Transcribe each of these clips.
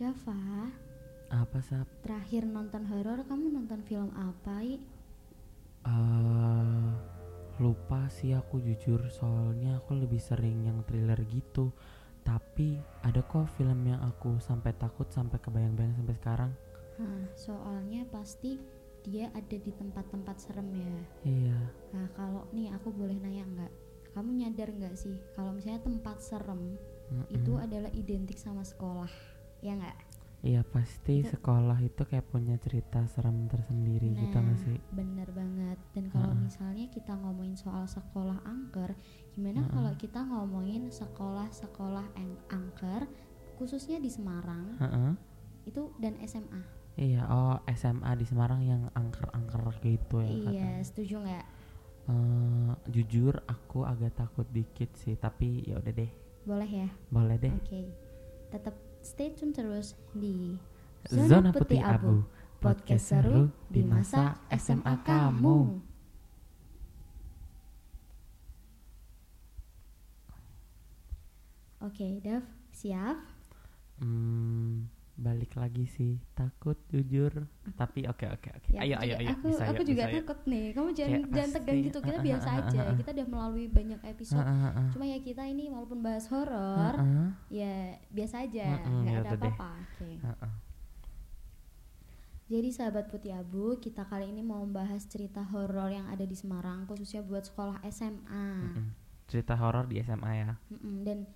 Dava, Apa sap? terakhir nonton horor kamu nonton film apa? I? eh lupa sih aku jujur soalnya aku lebih sering yang thriller gitu. Tapi ada kok film yang aku sampai takut sampai kebayang-bayang sampai sekarang. Hah, soalnya pasti dia ada di tempat-tempat serem ya. Iya. Nah, kalau nih aku boleh nanya nggak? Kamu nyadar nggak sih kalau misalnya tempat serem itu Mm-mm. adalah identik sama sekolah, ya nggak? Iya pasti Itu- sekolah itu kayak punya cerita serem tersendiri gitu nggak Nah, sih? bener banget. Dan kalau Heeh. misalnya kita ngomongin soal sekolah angker, gimana Heeh. kalau kita ngomongin sekolah-sekolah yang angker, khususnya di Semarang Heeh. itu dan SMA? Iya, oh SMA di Semarang yang angker-angker gitu ya iya, katanya. setuju nggak? Eh, jujur aku agak takut dikit sih, tapi ya udah deh, Boleh ya? boleh deh. Oke. Tetap stay tune terus di Zona Putih Abu, podcast seru di masa SMA kamu. Oke, Dav, siap? Hmm, balik lagi sih, takut jujur. Tapi oke oke oke. Ya, ayo aku ayo ayo aku, bisa aku yuk, juga bisa yuk. takut nih. Kamu jangan Kayak jangan tegang gitu. Kita biasa aja. Kita udah melalui banyak episode. Cuma ya kita ini walaupun bahas horor, ya biasa aja, nggak ya ada apa-apa. Oke. Jadi sahabat Putih Abu, kita kali ini mau membahas cerita horor yang ada di Semarang, khususnya buat sekolah SMA. Cerita horor di SMA ya. Dan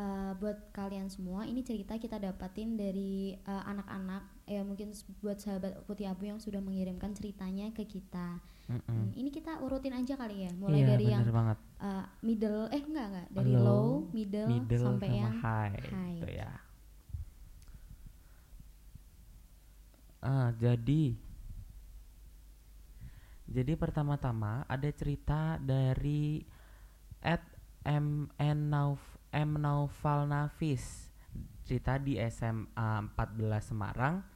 uh, buat kalian semua, ini cerita kita dapatin dari uh, anak-anak, ya mungkin buat sahabat Putih Abu yang sudah mengirimkan ceritanya ke kita. Mm-mm. Hmm, ini kita urutin aja kali ya, mulai iya, dari yang banget. uh, middle, eh enggak enggak, dari Low, low, middle, Middle sampai yang high, high. gitu ya. Ah, jadi jadi pertama-tama ada cerita dari at M N Nauf M Naufal Nafis cerita di SMA 14 Semarang.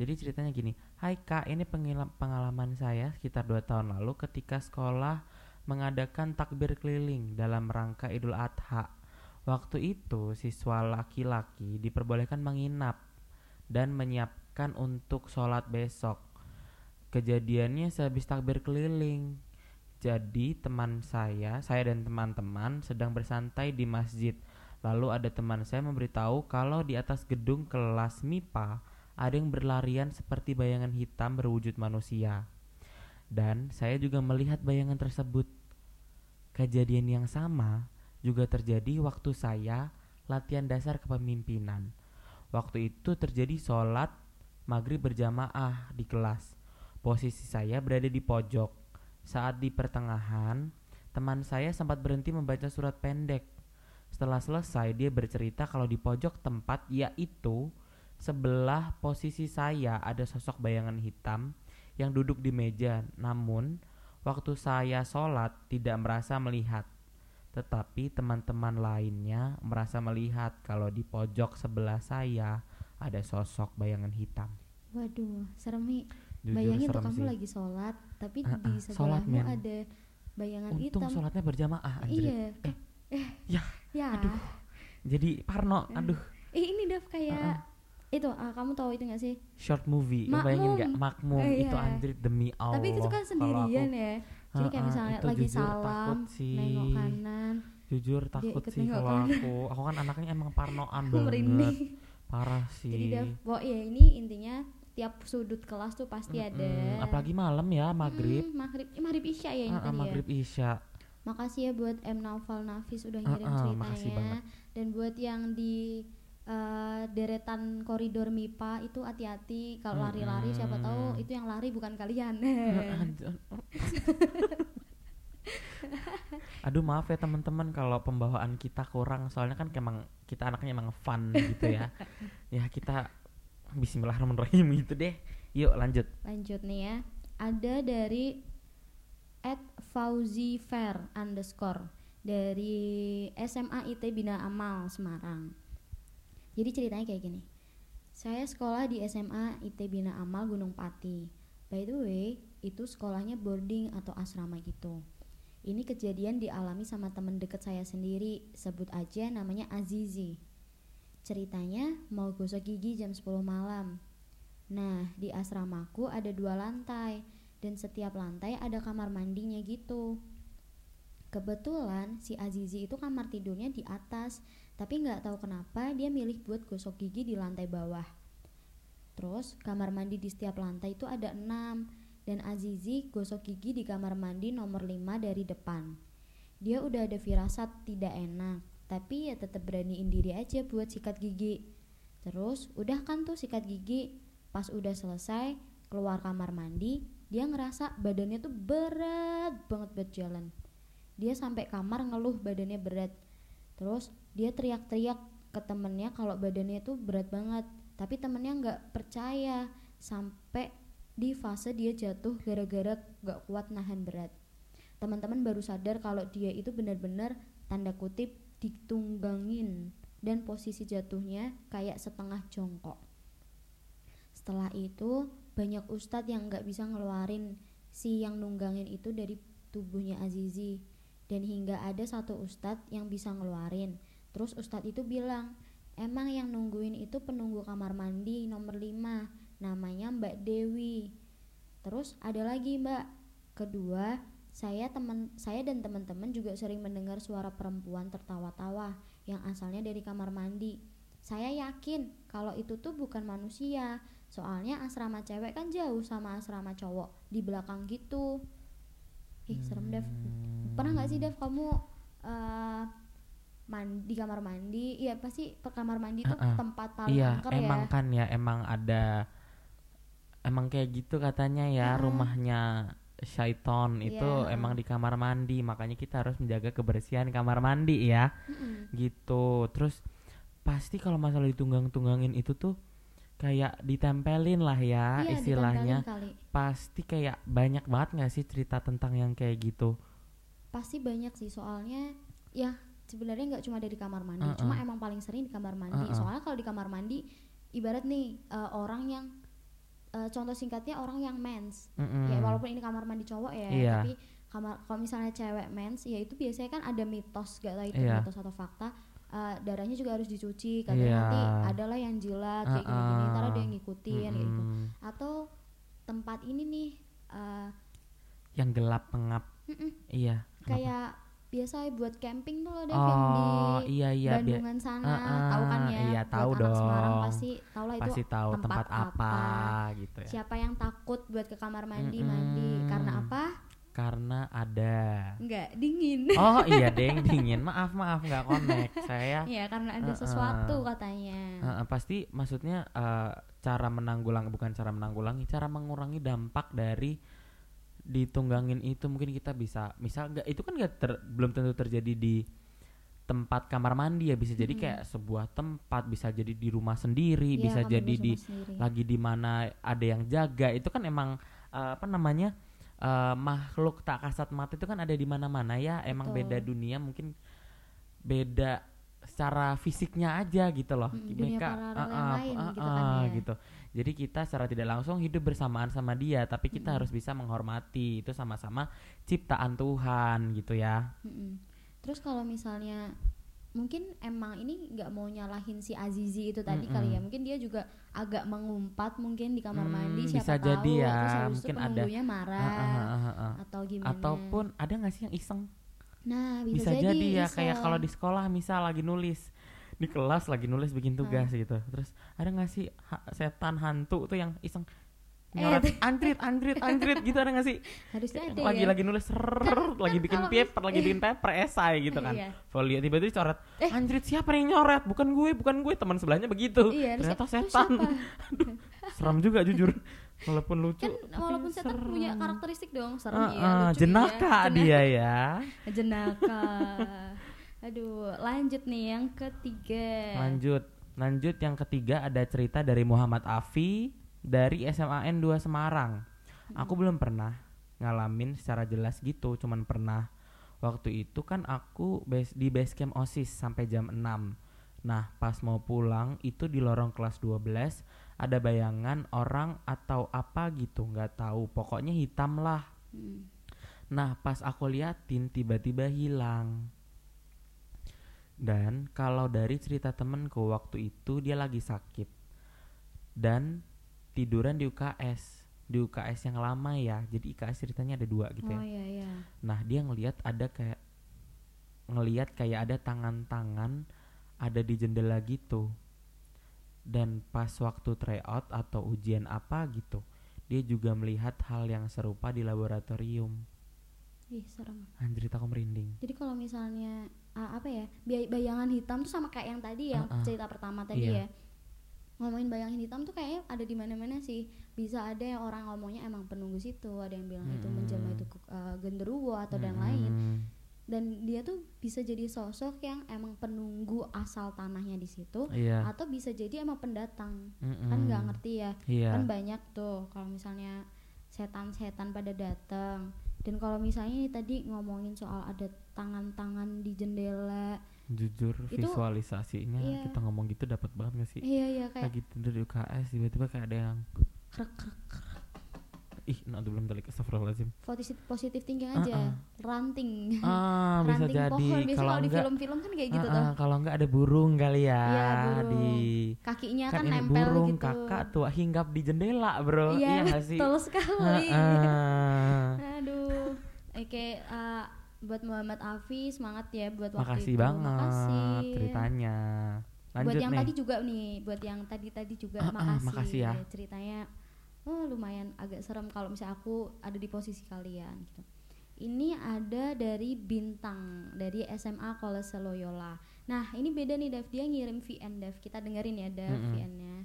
Jadi ceritanya gini, Hai kak, ini pengalaman saya sekitar 2 tahun lalu ketika sekolah mengadakan takbir keliling dalam rangka Idul Adha. Waktu itu siswa laki-laki diperbolehkan menginap dan menyiapkan untuk sholat besok. Kejadiannya sehabis takbir keliling. Jadi teman saya, saya dan teman-teman sedang bersantai di masjid. Lalu ada teman saya memberitahu kalau di atas gedung kelas MIPA ada yang berlarian seperti bayangan hitam berwujud manusia. Dan saya juga melihat bayangan tersebut. Kejadian yang sama juga terjadi waktu saya latihan dasar kepemimpinan. Waktu itu terjadi sholat maghrib berjamaah di kelas. Posisi saya berada di pojok. Saat di pertengahan, teman saya sempat berhenti membaca surat pendek. Setelah selesai, dia bercerita kalau di pojok tempat yaitu sebelah posisi saya ada sosok bayangan hitam yang duduk di meja. Namun, waktu saya sholat tidak merasa melihat. Tetapi teman-teman lainnya merasa melihat kalau di pojok sebelah saya ada sosok bayangan hitam. Waduh, serem nih. Jujur Bayangin tuh kamu sih. lagi sholat, tapi Ah, di ah, sholat, sebelahmu ada bayangan Untung hitam. sholatnya berjamaah anjir. Iya. Eh, eh, ya, ya. aduh. Jadi Parno, Eh. aduh, Eh, ini Dav kayak Ah, ah. itu. ah, kamu tahu itu gak sih? short movie. Lu bayangin nggak Makmum. Makmum itu iya. anjir demi Allah. tapi itu kan sendirian aku- ya. Jadi kayak misalnya itu lagi jujur salam, nengok kanan, Jujur takut sih kalau aku. Aku kan anaknya emang parnoan banget. Parah Jadi sih. Dav, oh ya ini intinya tiap sudut kelas tuh pasti Mm-mm, ada. Apalagi malam ya maghrib. Mm, maghrib, eh, maghrib isya ya ini ah, tadi ya. maghrib isya. Makasih ya buat M Naufal Nafis udah Ah, ngirim ah, ceritanya. makasih banget. Dan buat yang di eh, deretan koridor MIPA itu hati-hati kalau lari-lari siapa tahu itu yang lari bukan kalian. Aduh maaf ya teman-teman kalau pembawaan kita kurang soalnya kan emang kita anaknya emang fun gitu ya. ya kita Bismillahirrahmanirrahim gitu deh. Yuk lanjut. Lanjut nih ya. Ada dari at Fauzi Fair underscore dari SMA IT Bina Amal Semarang. Jadi ceritanya kayak gini. Saya sekolah di SMA IT Bina Amal Gunung Pati. By the way, itu sekolahnya boarding atau asrama gitu. Ini kejadian dialami sama temen deket saya sendiri, sebut aja namanya Azizi. Ceritanya mau gosok gigi jam 10 malam. Nah, di asramaku ada dua lantai dan setiap lantai ada kamar mandinya gitu. Kebetulan si Azizi itu kamar tidurnya di atas, tapi nggak tahu kenapa dia milih buat gosok gigi di lantai bawah. Terus kamar mandi di setiap lantai itu ada enam dan Azizi gosok gigi di kamar mandi nomor 5 dari depan. Dia udah ada firasat tidak enak, tapi ya tetap beraniin diri aja buat sikat gigi. Terus udah kan tuh sikat gigi, pas udah selesai keluar kamar mandi, dia ngerasa badannya tuh berat banget buat jalan. Dia sampai kamar ngeluh badannya berat. Terus dia teriak-teriak ke temennya kalau badannya itu berat banget. Tapi temennya nggak percaya sampai di fase dia jatuh gara-gara nggak kuat nahan berat. Teman-teman baru sadar kalau dia itu benar-benar tanda kutip ditunggangin dan posisi jatuhnya kayak setengah jongkok. Setelah itu banyak ustadz yang nggak bisa ngeluarin si yang nunggangin itu dari tubuhnya Azizi. Dan hingga ada satu ustadz yang bisa ngeluarin. Terus ustadz itu bilang emang yang nungguin itu penunggu kamar mandi nomor 5 namanya Mbak Dewi. Terus ada lagi Mbak. Kedua saya teman saya dan teman-teman juga sering mendengar suara perempuan tertawa-tawa yang asalnya dari kamar mandi. Saya yakin kalau itu tuh bukan manusia. Soalnya asrama cewek kan jauh sama asrama cowok di belakang gitu. Ih serem Dev. Pernah nggak sih Dev kamu uh, mandi di kamar mandi? Iya pasti kamar mandi tuh Uh-uh. tempat paling iya angker emang ya kan ya emang ada emang kayak gitu katanya ya Mm-mm. rumahnya syaiton itu Iya, emang di kamar mandi makanya kita harus menjaga kebersihan kamar mandi ya. Mm-mm. gitu. Terus pasti kalau masalah ditunggang-tunggangin itu tuh kayak ditempelin lah ya iya istilahnya. pasti kayak banyak banget nggak sih cerita tentang yang kayak gitu? Pasti banyak sih soalnya ya sebenarnya nggak cuma dari kamar mandi Uh-uh. cuma emang paling sering di kamar mandi. Uh-uh. soalnya kalau di kamar mandi ibarat nih eh, orang yang eh, contoh singkatnya orang yang mens Mm-mm. ya walaupun ini kamar mandi cowok ya Iya. tapi kamar kalau misalnya cewek mens ya itu biasanya kan ada mitos gak tahu itu Iya. mitos atau fakta eh, darahnya juga harus dicuci katanya Iya. nanti adalah yang jilat kayak gini-gini ntar ada yang ngikutin kayak gitu Mm-mm. atau tempat ini nih eh, yang gelap pengap mm-mm, iya kenapa? kayak biasa buat camping tuh loh Dev yang di oh iya iya Bandungan sana Ah, tahu kan ya iya, buat tahu anak Semarang dong. pasti tahu lah itu pasti tahu tempat tempat, apa, apa. gitu ya siapa yang takut buat ke kamar mandi Mm-mm. mandi karena apa karena ada nggak dingin oh iya deng dingin maaf maaf nggak connect saya Iya karena ada Uh-uh. sesuatu katanya. eh, eh, pasti maksudnya eh, cara menanggulang bukan cara menanggulangi cara mengurangi dampak dari ditunggangin itu mungkin kita bisa misal nggak itu kan nggak ter- belum tentu terjadi di tempat kamar mandi ya bisa jadi Mm-mm. kayak sebuah tempat bisa jadi di rumah sendiri Iya, bisa jadi di sendiri. lagi di mana ada yang jaga itu kan emang eh, apa namanya eh, makhluk tak kasat mata itu kan ada di mana-mana ya emang Betul. beda dunia mungkin beda secara fisiknya aja gitu loh Mm, dunia Mereka, yang eh, lain eh, gitu kan eh, ya. gitu jadi kita secara tidak langsung hidup bersamaan sama dia tapi kita Mm-mm. harus bisa menghormati itu sama-sama ciptaan Tuhan gitu ya Mm-mm. Terus kalau misalnya mungkin emang ini nggak mau nyalahin si Azizi itu tadi Mm-mm. kali ya mungkin dia juga agak mengumpat mungkin di kamar Hmm, mandi bisa siapa jadi tahu ya, terus mungkin ada- marah Ah, ah, ah, ah, ah. atau gimana ataupun ada nggak sih yang iseng nah bisa, bisa, jadi, ya kayak iseng. kalau di sekolah misal lagi nulis di kelas lagi nulis bikin tugas gitu. Terus ada nggak sih ha- setan hantu tuh yang iseng Eh, nyoret anjrit anjrit anjrit gitu ada nggak sih? Harusnya ada lagi ya. lagi nulis serrrr, lagi kan bikin kalau paper lagi bikin paper esai gitu kan. Iya. folio tiba-tiba dicoret Eh. anjrit siapa yang nyoret bukan gue bukan gue. Teman sebelahnya begitu. Iya, ternyata "Terus setan. siapa?" seram juga jujur. Walaupun lucu kan walaupun setan serem. punya karakteristik dong serem Ah, ya ah, lucu jenaka ya. dia ya. Jenaka aduh lanjut nih yang ketiga Lanjut, lanjut yang ketiga ada cerita dari Muhammad Afi dari SMAN 2 Semarang. Aku belum pernah ngalamin secara jelas gitu, cuman pernah waktu itu kan aku base, di base camp OSIS sampai jam 6. Nah, pas mau pulang itu di lorong kelas 12 ada bayangan orang atau apa gitu, nggak tahu. Pokoknya hitam lah. Hmm. Nah, pas aku liatin tiba-tiba hilang. Dan kalau dari cerita temenku waktu itu dia lagi sakit dan tiduran di UKS di UKS yang lama ya. Jadi IKS ceritanya ada dua gitu oh ya. iya iya Nah dia ngelihat ada kayak ngelihat kayak ada tangan-tangan ada di jendela gitu. Dan pas waktu tryout atau ujian apa gitu, dia juga melihat hal yang serupa di laboratorium. Ih serem Anjir aku merinding. jadi kalau misalnya ah, apa ya bay- bayangan hitam tuh sama kayak yang tadi yang Uh-uh. cerita pertama tadi Iya. ya ngomongin bayangan hitam tuh kayaknya ada di mana-mana sih bisa ada yang orang ngomongnya emang penunggu situ ada yang bilang itu menjelma itu uh, genderuwo atau dan lain dan dia tuh bisa jadi sosok yang emang penunggu asal tanahnya di situ Iya. atau bisa jadi emang pendatang Mm-mm. kan nggak ngerti ya Iya. kan banyak tuh kalau misalnya setan-setan pada datang dan kalau misalnya tadi ngomongin soal ada tangan-tangan di jendela Jujur Itu- visualisasinya iya. kita ngomong gitu dapat banget gak sih? iya iya kayak Lagi tidur di UKS tiba-tiba kayak ada yang krek krek krek. Ih nah belum telik astagfirullahaladzim. positif positif thinking aja. Uh-uh. ranting. Ah, bisa ranting jadi. pohon. Biasanya kalau di film-film kan kayak gitu tuh. ah, kalau enggak ada burung kali ya Iya, burung. di kakinya kan, kan, nempel burung gitu. kakak tua hinggap di jendela bro. Iya iya nggak sih? betul sekali. Ah, ah. aduh. Oke uh, buat Muhammad Afi semangat ya buat waktu makasih itu. banget makasih. ceritanya. Lanjut buat yang nih. tadi juga nih buat yang tadi tadi juga Ah, ah, makasih, makasih ya. ceritanya oh lumayan agak serem kalau misalnya aku ada di posisi kalian gitu ini ada dari bintang dari SMA Kolese Loyola nah ini beda nih Dev dia ngirim VN Dev kita dengerin ya Dev Mm-mm. VN-nya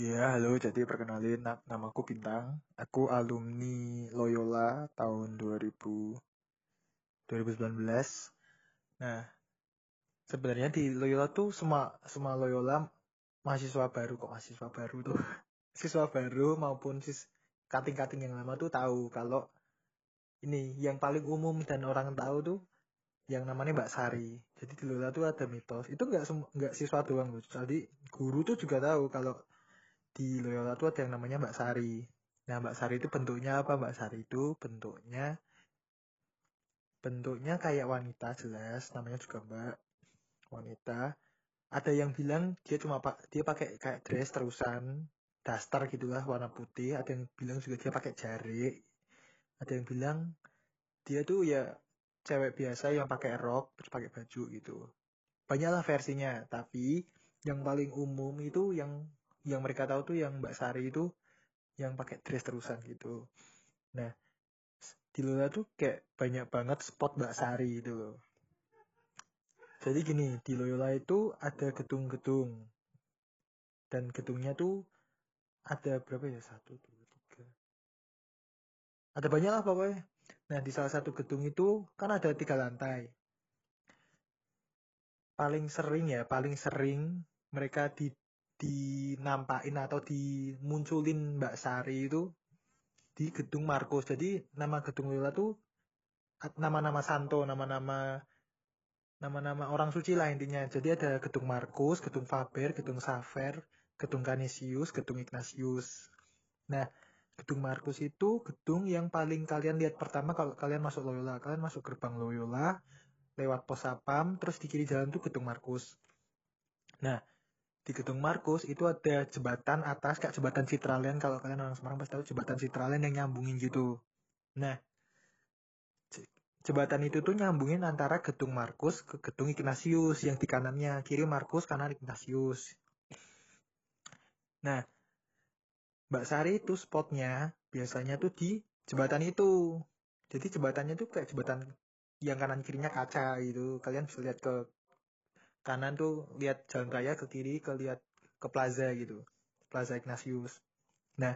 Iya, halo. Jadi perkenalin, na- namaku Bintang. Aku alumni Loyola tahun 2000, 2019. Nah, sebenarnya di Loyola tuh semua semua Loyola mahasiswa baru kok mahasiswa baru tuh. Siswa baru maupun sis kating-kating yang lama tuh tahu kalau ini yang paling umum dan orang tahu tuh yang namanya Mbak Sari. Jadi di Loyola tuh ada mitos. Itu nggak nggak siswa doang loh. Jadi guru tuh juga tahu kalau di Loyola tuh ada yang namanya Mbak Sari. Nah, Mbak Sari itu bentuknya apa? Mbak Sari itu bentuknya bentuknya kayak wanita jelas, namanya juga Mbak wanita. Ada yang bilang dia cuma pak dia pakai kayak dress terusan, daster gitulah warna putih. Ada yang bilang juga dia pakai jari. Ada yang bilang dia tuh ya cewek biasa yang pakai rok terus pakai baju gitu. Banyaklah versinya, tapi yang paling umum itu yang yang mereka tahu tuh yang Mbak Sari itu yang pakai dress terusan gitu. Nah, di Lola tuh kayak banyak banget spot Mbak Sari itu loh. Jadi gini, di Loyola itu ada gedung-gedung. Dan gedungnya tuh ada berapa ya? Satu, dua, tiga. Ada banyak lah pokoknya. Nah, di salah satu gedung itu kan ada tiga lantai. Paling sering ya, paling sering mereka di dinampain atau dimunculin Mbak Sari itu di gedung Markus. Jadi nama gedung Loyola tuh nama-nama santo, nama-nama nama-nama orang suci lah intinya. Jadi ada gedung Markus, gedung Faber, gedung Saver, gedung Canisius, gedung Ignatius. Nah, gedung Markus itu gedung yang paling kalian lihat pertama kalau kalian masuk Loyola. Kalian masuk gerbang Loyola, lewat pos sapam, terus di kiri jalan tuh gedung Markus. Nah, di gedung Markus itu ada jembatan atas kayak jembatan Citralen kalau kalian orang Semarang pasti tahu jembatan Citralen yang nyambungin gitu. Nah, jembatan itu tuh nyambungin antara gedung Markus ke gedung Ignatius yang di kanannya kiri Markus kanan Ignatius. Nah, Mbak Sari itu spotnya biasanya tuh di jembatan itu. Jadi jembatannya tuh kayak jembatan yang kanan kirinya kaca gitu. Kalian bisa lihat ke kanan tuh lihat jalan raya ke kiri ke lihat ke plaza gitu plaza Ignatius nah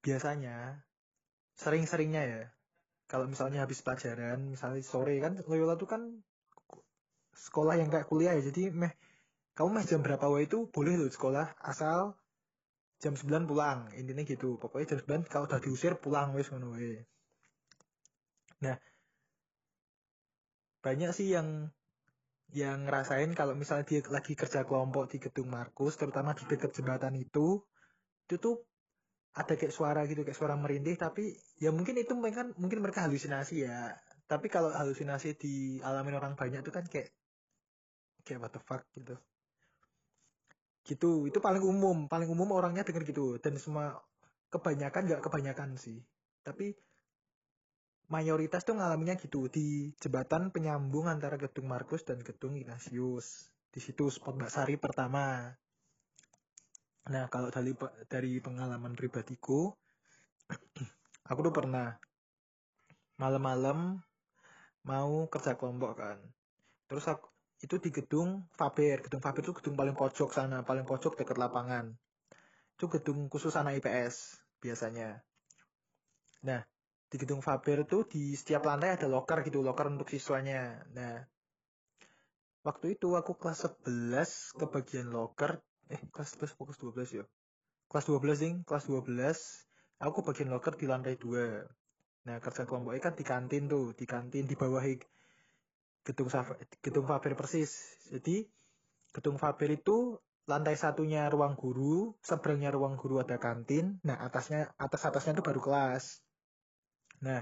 biasanya sering-seringnya ya kalau misalnya habis pelajaran misalnya sore kan Loyola tuh kan sekolah yang kayak kuliah ya. Jadi meh kamu meh jam berapa wae itu boleh loh sekolah asal jam 9 pulang. Intinya gitu. Pokoknya jam 9 kalau udah diusir pulang wes ngono nah banyak sih yang yang ngerasain kalau misalnya dia lagi kerja kelompok di gedung Markus, terutama di dekat jembatan itu, itu tuh ada kayak suara gitu kayak suara merindih tapi ya mungkin itu mereka mungkin mereka halusinasi ya. Tapi kalau halusinasi dialami orang banyak itu kan kayak kayak what the fuck gitu. Gitu itu paling umum paling umum orangnya denger gitu. Dan semua kebanyakan nggak kebanyakan sih. Tapi mayoritas tuh ngalaminya gitu di jembatan penyambung antara gedung Markus dan gedung Ignatius. Di situ spot Mbak Sari pertama nah kalau dari dari pengalaman pribadiku aku tuh pernah malam-malam mau kerja kelompok kan. Terus aku itu di gedung Faber. Gedung Faber itu gedung paling pojok sana paling pojok dekat lapangan. Itu gedung khusus anak IPS biasanya. Nah di gedung Faber itu di setiap lantai ada loker gitu loker untuk siswanya. Nah waktu itu aku kelas 11 ke bagian loker eh kelas 11 fokus 12 ya? Kelas 12 ding kelas 12 aku bagian loker di lantai 2 nah kerja kelompoknya kan di kantin tuh di kantin di bawah gedung gedung Faber persis. Jadi gedung Faber itu lantai satunya ruang guru, seberangnya ruang guru ada kantin, nah atasnya atas atasnya itu baru kelas. Nah,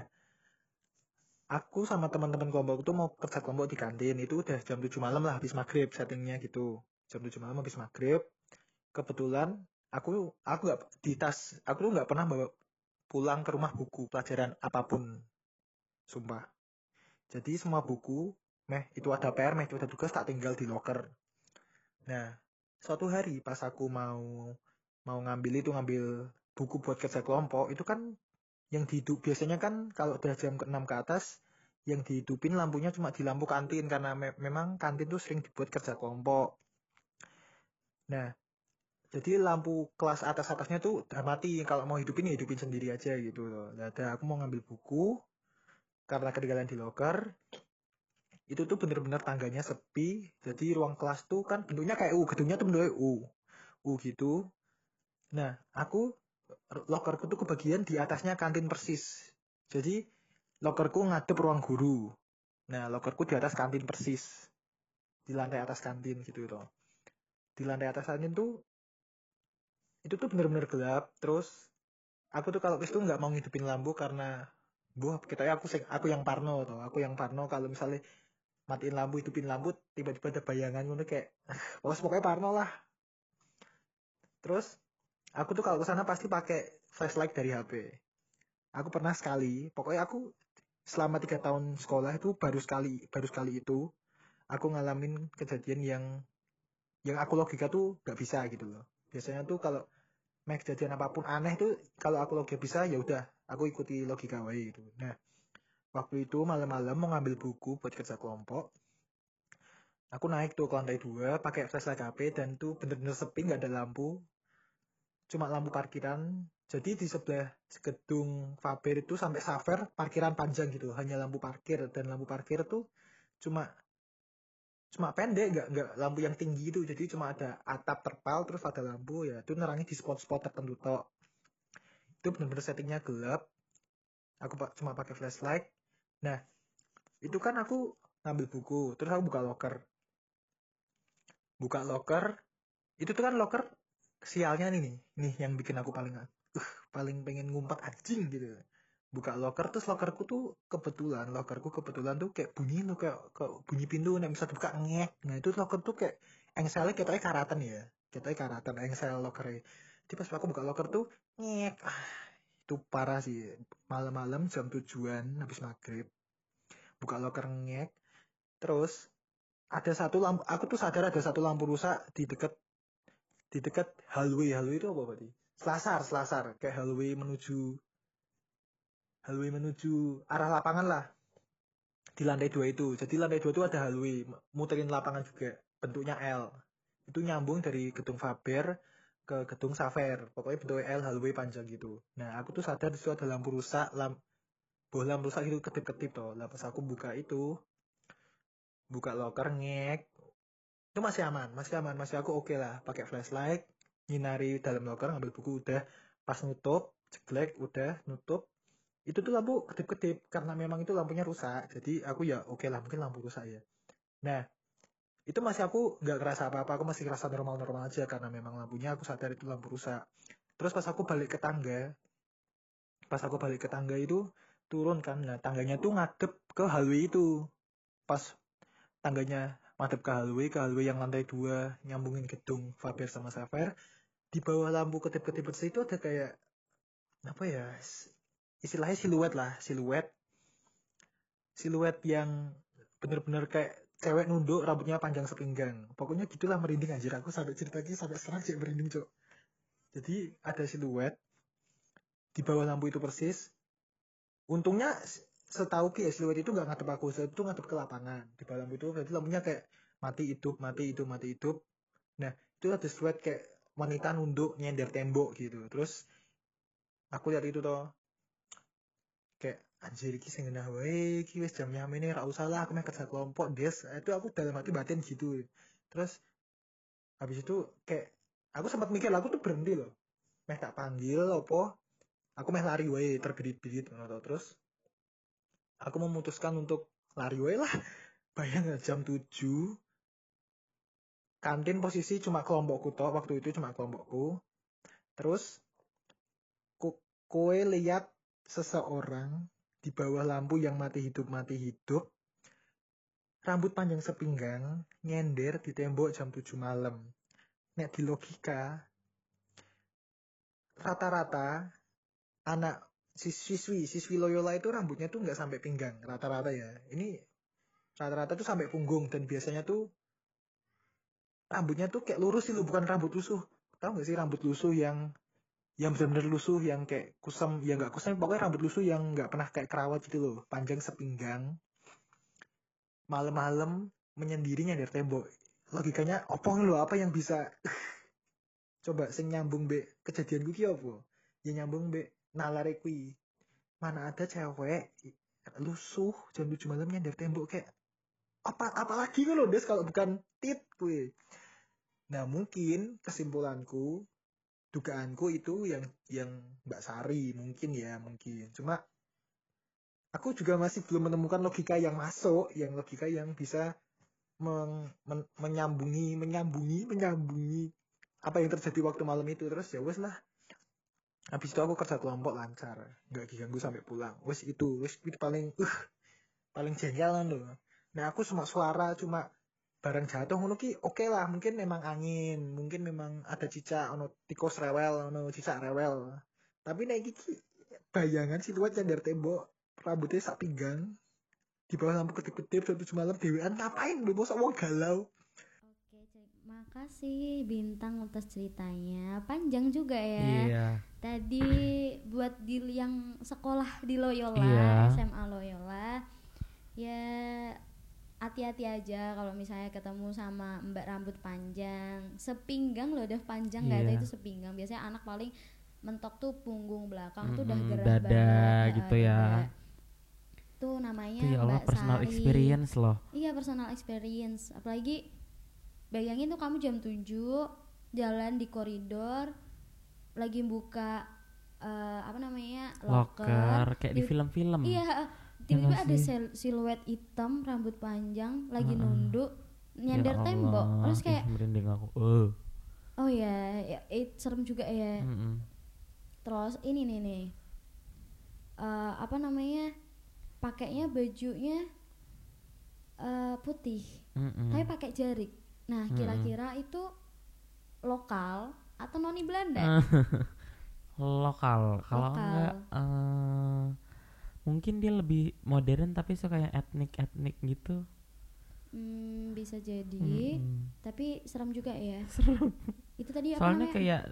aku sama teman-teman kelompok itu mau kerja kelompok di kantin. Itu udah jam 7 malam lah habis maghrib settingnya gitu. Jam 7 malam habis maghrib kebetulan aku aku nggak di tas aku tuh nggak pernah bawa pulang ke rumah buku pelajaran apa pun sumpah jadi semua buku meh itu ada PR meh itu ada tugas tak tinggal di locker nah suatu hari pas aku mau mau ngambil itu ngambil buku buat kerja kelompok itu kan yang dihidup biasanya kan kalau udah jam ke-6 ke atas yang dihidupin lampunya cuma di lampu kantin karena me memang kantin tuh sering dibuat kerja kelompok. Nah, jadi lampu kelas atas atasnya tuh udah mati. Kalau mau hidupin ya hidupin sendiri aja gitu loh. Nah, ada aku mau ngambil buku karena ketinggalan di locker. Itu tuh bener-bener tangganya sepi. Jadi ruang kelas tuh kan bentuknya kayak U, gedungnya tuh bentuknya U. U gitu. Nah, aku lockerku tuh kebagian di atasnya kantin persis. Jadi lockerku ngadep ruang guru. Nah, lockerku di atas kantin persis. Di lantai atas kantin gitu loh. Di lantai atas kantin tuh itu tuh bener-bener gelap. Terus aku tuh kalau ke situ nggak mau ngidupin lampu karena buah kita aku aku yang parno tuh. Aku yang parno kalau misalnya matiin lampu hidupin lampu tiba-tiba ada bayangan gitu kayak pokoknya parno lah terus aku tuh kalau ke sana pasti pakai flashlight dari HP aku pernah sekali pokoknya aku selama tiga tahun sekolah itu baru sekali baru sekali itu aku ngalamin kejadian yang yang aku logika tuh gak bisa gitu loh biasanya tuh kalau mau kejadian apa pun aneh tuh kalau aku logika bisa ya udah aku ikuti logika wae gitu. Nah waktu itu malam-malam mau ngambil buku buat kerja kelompok aku naik tuh ke lantai dua pakai flashlight HP dan tuh bener-bener sepi nggak ada lampu. Cuma lampu parkiran jadi di sebelah gedung Faber itu sampai Saver parkiran panjang gitu hanya lampu parkir dan lampu parkir tuh cuma cuma pendek nggak nggak lampu yang tinggi itu. Jadi cuma ada atap terpal terus ada lampu ya itu nerangi di spot-spot tertentu tok. Itu benar-benar settingnya gelap. Aku cuma pakai flashlight. Nah itu kan aku ngambil buku terus aku buka locker. Buka locker itu tuh kan locker sialnya nih nih yang bikin aku paling uh paling pengen ngumpat anjing gitu buka locker terus lockerku tuh kebetulan lockerku kebetulan tuh kayak bunyi tuh kayak, ke bunyi pintu nih bisa buka ngek. Nah itu locker tuh kayak engselnya kita karatan ya kita karatan engsel locker jadi pas aku buka locker tuh ngek. Ah, itu parah sih. Malam-malam jam tujuan habis maghrib buka locker ngek. Terus ada satu lampu aku tuh sadar ada satu lampu rusak di dekat di dekat hallway. Hallway itu apa berarti? Selasar selasar kayak hallway menuju hallway menuju arah lapangan lah. Di lantai dua itu. Jadi lantai dua itu ada hallway muterin lapangan juga. Bentuknya L. Itu nyambung dari gedung Faber ke gedung Saver pokoknya bentuknya L hallway panjang gitu. Nah aku tuh sadar di situ ada lampu rusak lamp bola lampu rusak itu ketip-ketip toh. Lah pas aku buka itu buka locker ngek. Itu masih aman masih aman masih aku oke okay lah. Pakai flashlight nyinari dalam loker ngambil buku udah. Pas nutup ceklek udah nutup itu tuh lampu kedip-kedip karena memang itu lampunya rusak jadi aku ya oke okay lah mungkin lampu rusak ya. Nah itu masih aku nggak kerasa apa-apa aku masih kerasa normal-normal aja karena memang lampunya aku sadar itu lampu rusak. Terus pas aku balik ke tangga pas aku balik ke tangga itu turun kan nah tangganya tuh ngadep ke hallway itu. Pas tangganya madep ke hallway ke hallway yang lantai dua nyambungin gedung Faber sama Saver di bawah lampu ketip-ketip bersih itu ada kayak apa ya istilahnya siluet lah siluet. Siluet yang bener-bener kayak cewek nunduk rambutnya panjang sepinggang. Pokoknya gitulah merinding anjir. Aku sampai cerita lagi sampai sekarang sih merinding cok. Jadi ada siluet di bawah lampu itu persis. Untungnya setahu ki ya siluet itu nggak ngadep aku. Itu ngadep ke lapangan. Di bawah lampu itu berarti lampunya kayak mati hidup mati hidup mati hidup. Nah itu ada siluet kayak wanita nunduk nyender tembok gitu. Terus aku lihat itu toh anjir iki sing genah wae iki wis jamnya ini ra usah lah aku meh kerja kelompok des. Itu aku dalam hati batin gitu. Terus habis itu kayak aku sempat mikir aku tuh berhenti loh. Meh tak panggil opo aku meh lari wae terbirit-birit ngono terus aku memutuskan untuk lari wae lah. Bayang jam 7 kantin posisi cuma kelompokku toh waktu itu cuma kelompokku. Terus ku, kowe lihat seseorang di bawah lampu yang mati hidup mati hidup. Rambut panjang sepinggang nyender di tembok jam 7 malam. Nek di logika rata-rata anak sis- siswi siswi Loyola itu rambutnya tuh nggak sampai pinggang rata-rata ya. Ini rata-rata tuh sampai punggung dan biasanya tuh rambutnya tuh kayak lurus sih lo bukan rambut lusuh. Tahu nggak sih rambut lusuh yang yang benar-benar lusuh yang kayak kusam ya nggak kusam pokoknya rambut lusuh yang nggak pernah kayak kerawat gitu loh. Panjang sepinggang malam-malam menyendirinya dari tembok. Logikanya opong lo apa yang bisa? Coba sing nyambung be kejadian gue apa? Ya nyambung be nalare kui mana ada cewek lusuh jam 7 malam nyender tembok kayak apa apalagi lo des kalau bukan tit kue nah mungkin kesimpulanku dugaanku itu yang yang Mbak Sari mungkin ya mungkin. Cuma aku juga masih belum menemukan logika yang masuk yang logika yang bisa meng- men- menyambungi menyambungi menyambungi apa yang terjadi waktu malam itu. Terus ya wes lah. Habis itu aku kerja kelompok lancar nggak diganggu sampai pulang. Wes itu wes itu paling uh paling jengkelan loh nah aku cuma suara cuma barang jatuh ngono ki oke lah mungkin memang angin mungkin memang ada cicak ono tikus rewel ono cicak rewel tapi nek iki bayangan siluet yang dari tembok rambutnya sak pinggang di bawah lampu kedip-kedip jam tujuh malam dewean ngapain lu masa wong galau Oke, cek- makasih Bintang atas ceritanya. Panjang juga ya. Iya. Tadi buat di yang sekolah di Loyola, Iya. SMA Loyola, ya hati-hati aja kalau misalnya ketemu sama Mbak rambut panjang, sepinggang loh udah panjang nggak ada Iya. itu sepinggang. Biasanya anak paling mentok tuh punggung belakang tuh udah gerah dada banget, gitu ya. dada. Tuh namanya Itu ya Allah Mbak personal Sari. experience loh. Iya personal experience Apalagi Bayangin tuh kamu jam 7 Jalan di koridor Lagi buka eh, Apa namanya Locker, Locker kayak di Di- film-film. Iya Tiba-tiba nggak ada sil- siluet hitam Rambut panjang Lagi Heeh. nunduk Ya Nyender tembok Allah, Terus kayak merinding aku. Eh. Oh ya, ya eh, serem juga ya Mm-mm. Terus ini nih nih Eh, Apa namanya Pakainya bajunya eh, Putih Mm-mm. tapi pakai jarik. Nah, kira-kira itu lokal atau noni. Belanda? lokal kalau enggak eh, mungkin dia lebih modern tapi suka yang etnik etnik gitu Hmm, bisa jadi. Mm-mm. Tapi serem juga ya. Serem. Itu tadi apa soalnya namanya? kayak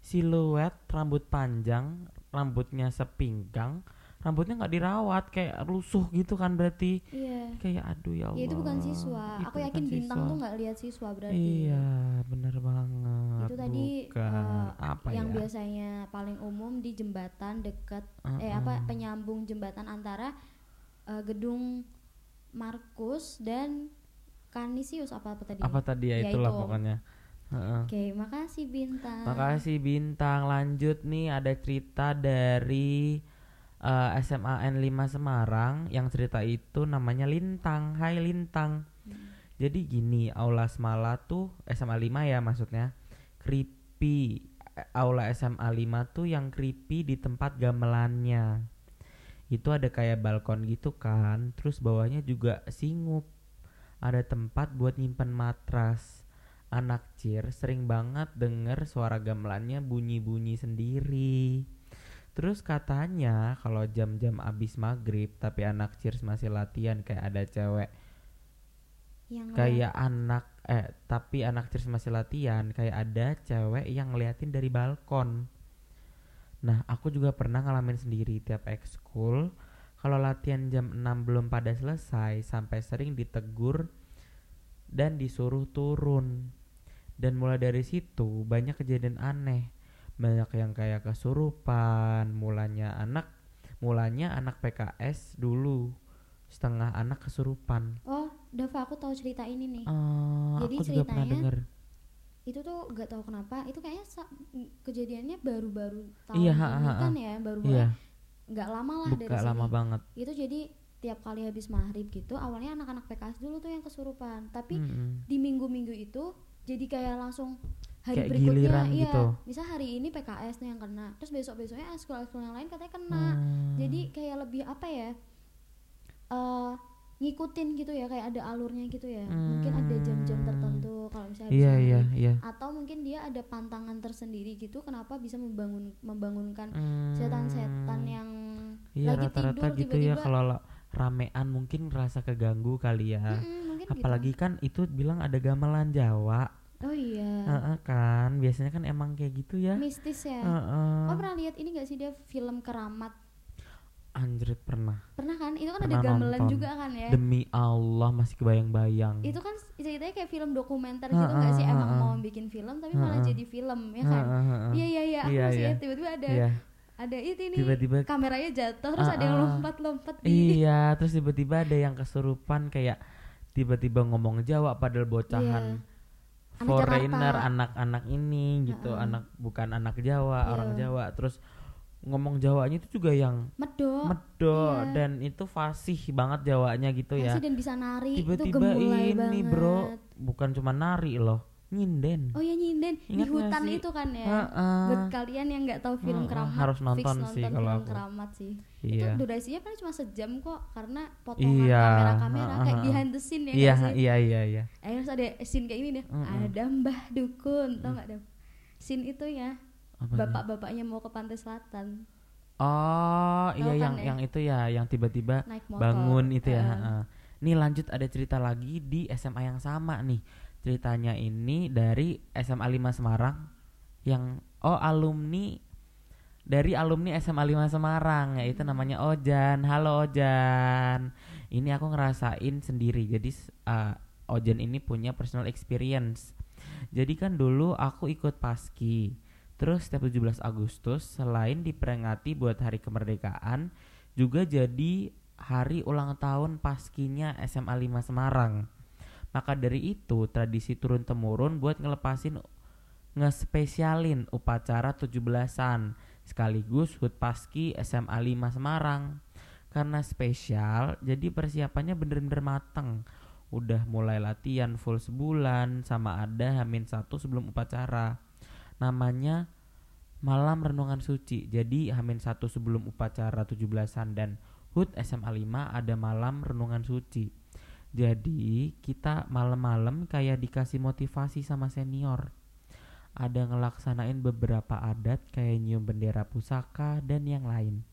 siluet rambut panjang rambutnya sepinggang rambutnya nggak dirawat kayak rusuh gitu kan berarti Iya. kayak aduh ya Allah Ya itu bukan siswa. Itu Aku yakin bintang siswa. tuh nggak lihat siswa berarti. iya bener banget Itu tadi bukan eh, apa yang ya biasanya paling umum di jembatan dekat eh Mm-mm. apa penyambung jembatan antara eh, gedung Markus dan Kanisius apa apa tadi? apa tadi ya Ya, itulah itu. pokoknya. Oke, makasih bintang. Makasih Bintang. Lanjut nih ada cerita dari eh, SMAN 5 Semarang yang cerita itu namanya Lintang. Hai Lintang. Hmm. Jadi gini, Aula Semala tuh SMA 5 ya maksudnya. Creepy. aula SMA 5 tuh yang creepy di tempat gamelannya. Itu ada kayak balkon gitu kan, terus bawahnya juga singup. Ada tempat buat nyimpen matras. Anak cir sering banget denger suara gamelannya bunyi-bunyi sendiri. Terus katanya kalau jam-jam abis maghrib tapi anak cheers masih latihan kayak ada cewek yang kayak anak eh tapi anak cheers masih latihan kayak ada cewek yang ngeliatin dari balkon. Nah aku juga pernah ngalamin sendiri tiap ekskul kalau latihan jam 6 belum pada selesai sampai sering ditegur dan disuruh turun. Dan mulai dari situ banyak kejadian aneh banyak yang kayak kesurupan mulanya anak mulanya anak PKS dulu setengah anak kesurupan. Oh Dava aku tahu cerita ini nih. Eh, Jadi aku juga pernah ceritanya denger. itu tuh nggak tahu kenapa itu kayaknya kejadiannya baru-baru tahun Iya, ha, ini ha, ha. kan ya baru iya. nggak lama lah dari buka sini. lama banget. Itu jadi tiap kali habis maghrib gitu awalnya anak-anak PKS dulu tuh yang kesurupan. Tapi Mm-mm. di minggu-minggu itu jadi kayak langsung hari Kayak berikutnya giliran iya gitu. misal hari ini PKS nih yang kena terus besok besoknya ekskul-ekskul yang lain katanya kena Hmm. jadi kayak lebih apa ya eh ngikutin gitu ya kayak ada alurnya gitu ya mungkin ada jam-jam Hmm. tertentu kalau misalnya iya iya iya atau mungkin dia ada pantangan tersendiri gitu kenapa bisa membangun membangunkan Hmm. setan-setan yang iya lagi rata-rata tidur gitu ya tiba-tiba- kalau la- ramean mungkin rasa keganggu kali ya Mm-mm, mungkin apalagi kan itu bilang ada gamelan Jawa gitu. Oh iya. Heeh kan? Biasanya kan emang kayak gitu ya. Mistis ya? Heeh. oh pernah lihat ini gak sih dia film keramat? Anjrit pernah. Pernah kan? Itu kan Pernah ada gamelan nonton. juga kan ya? Demi Allah masih kebayang-bayang. Itu kan ceritanya kayak film dokumenter gitu nggak sih? Ha, ha, emang ha. mau bikin film tapi malah jadi film ya kan? iya iya iya aku Iya, masih iya. tiba-tiba ada Iya. ada itu nih Tiba-tiba kameranya jatuh terus ada yang Ah, ah. lompat-lompat di Iya, terus tiba-tiba ada yang kesurupan kayak tiba-tiba ngomong Jawa padahal bocahan Anak foreigner, anak-anak ini gitu, Ha-ha. anak bukan anak Jawa, Iya. orang Jawa. Terus ngomong Jawanya itu juga yang medok medok iya. dan itu fasih banget Jawanya gitu ya. Masih dan bisa nari Tiba-tiba ini, banget Bro, bukan cuma nari loh, nyinden. oh ya nyinden di Ingat nggak hutan sih? itu kan ya Ha-ha. buat kalian yang nggak tahu film Ha-ha, keramat harus fix nonton sih nonton kalau film aku. keramat sih Iya. itu durasinya paling cuma sejam kok karena potongan Iya, kamera-kamera kayak ha-ha. behind the scene ya Iya, nggak sih iya, iya, iya. eh terus ada scene kayak ini deh Mm-mm. ada mbah dukun tau nggak deh scene itu ya bapak-bapaknya mau ke pantai selatan Oh, Tahu iya kan yang ya? yang itu ya, yang tiba-tiba bangun itu ya. Heeh. Nih lanjut ada cerita lagi di SMA yang sama nih. Ceritanya ini dari SMA 5 Semarang yang oh alumni dari alumni SMA 5 Semarang yaitu namanya Ojan. Halo Ojan. Ini aku ngerasain sendiri. Jadi uh, Ojan ini punya personal experience. Jadi kan dulu aku ikut paski. Terus setiap 17 Agustus selain diperingati buat hari kemerdekaan juga jadi hari ulang tahun paskinya SMA 5 Semarang. Maka dari itu tradisi turun temurun buat ngelepasin ngespesialin upacara 17-an sekaligus HUT Paski SMA 5 Semarang. Karena spesial, jadi persiapannya bener-bener mateng. Udah mulai latihan full sebulan sama ada hamin satu sebelum upacara. Namanya malam renungan suci. Jadi hamin satu sebelum upacara 17-an dan HUT SMA 5 ada malam renungan suci. Jadi kita malam-malam kayak dikasih motivasi sama senior. Ada ngelaksanain beberapa adat kayak nyium bendera pusaka dan yang lain.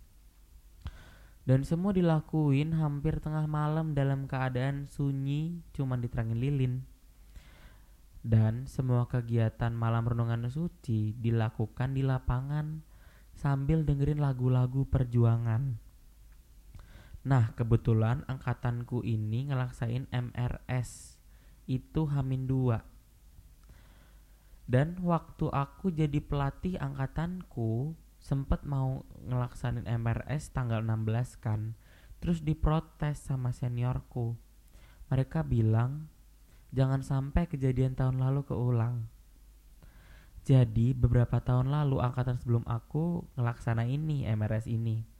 Dan semua dilakuin hampir tengah malam dalam keadaan sunyi cuman diterangin lilin. Dan semua kegiatan malam renungan suci dilakukan di lapangan sambil dengerin lagu-lagu perjuangan. Nah, kebetulan angkatanku ini ngelaksain MRS. Itu Hamin 2. Dan waktu aku jadi pelatih angkatanku sempet mau ngelaksanin MRS tanggal 16 kan. Terus diprotes sama seniorku. Mereka bilang, jangan sampai kejadian tahun lalu keulang. Jadi beberapa tahun lalu angkatan sebelum aku ngelaksana ini MRS ini.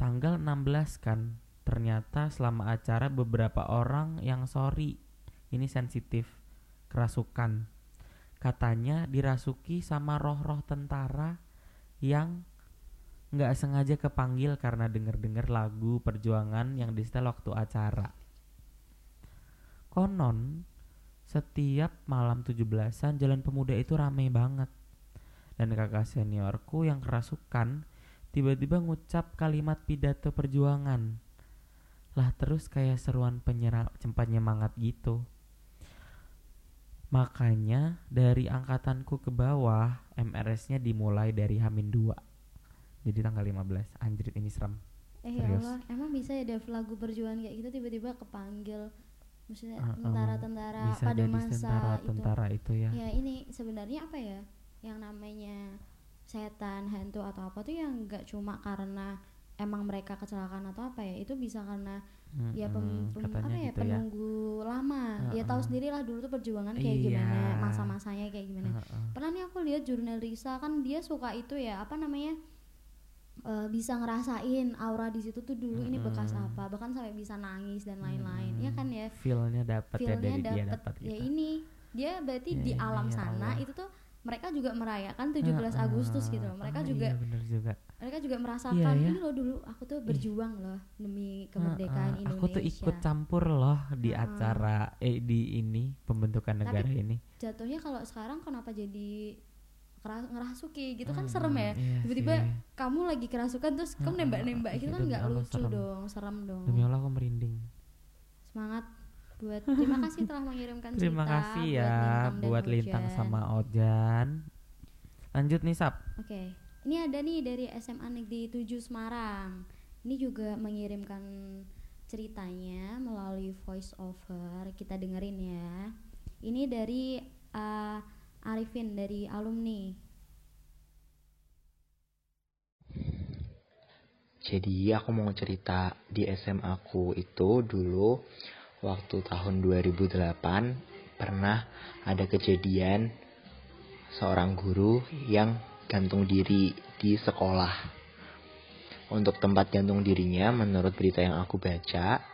Tanggal 16 kan, ternyata selama acara beberapa orang yang sorry. Ini sensitif, kerasukan. katanya dirasuki sama roh-roh tentara yang nggak sengaja kepanggil karena denger-denger lagu perjuangan yang disetel waktu acara. Konon setiap malam 17-an Jalan Pemuda itu rame banget. Dan kakak seniorku yang kerasukan tiba-tiba ngucap kalimat pidato perjuangan. Lah terus kayak seruan penyerang penyemangat gitu. Makanya dari angkatanku ke bawah MRS-nya dimulai dari Hamin 2 Jadi tanggal 15 Anjrit ini serem Eh ya. Allah, emang bisa ya Dev lagu perjuangan kayak gitu tiba-tiba kepanggil maksudnya Uh, uh, tentara-tentara Bisa pada jadi masa itu. tentara-tentara itu ya Ya ini sebenarnya apa ya? Yang namanya setan, hantu atau apa tuh yang nggak cuma karena emang mereka kecelakaan atau apa ya? Itu bisa karena ya pem, pem- apa ya gitu ya penunggu lama. Ya tahu Uh-uh. sendiri lah dulu tuh perjuangan kayak Iya. gimana, masa-masanya kayak gimana. Heeh. Pernah nih aku lihat jurnal Risa kan dia suka itu ya, apa namanya? eh, bisa ngerasain aura di situ tuh dulu ini bekas apa bahkan sampai bisa nangis dan lain-lain ya kan ya Feel-nya dapat ya feelnya dari dia dapet dapat ya gitu. ini dia berarti Ya di alam ya sana Allah. itu tuh mereka juga merayakan 17 Heeh. Agustus gitu loh mereka Ah, juga iya bener juga mereka juga merasakan Iya, ya. ini loh dulu aku tuh berjuang loh demi kemerdekaan Heeh, Indonesia aku tuh ikut campur loh di Heeh. acara eh di ini pembentukan Tapi- negara ini jatuhnya kalau sekarang kenapa jadi ngerasuki gitu kan Hmm, serem ya iya tiba-tiba kamu lagi kerasukan terus kamu nembak-nembak iya, gitu kan demi nggak lucu serem. dong serem dong demi Allah aku merinding semangat buat terima kasih telah mengirimkan terima cerita kasih buat ya Lintang dan buat Lintang sama Ojan lanjut nih Sap Oke, ini ada nih dari SMA Negeri 7 Semarang. Ini juga mengirimkan ceritanya melalui voice over. Kita dengerin ya. Ini dari uh, Arifin dari alumni. Jadi aku mau cerita di SMA aku itu dulu waktu tahun 2008 pernah ada kejadian seorang guru yang gantung diri di sekolah. Untuk tempat gantung dirinya menurut berita yang aku baca,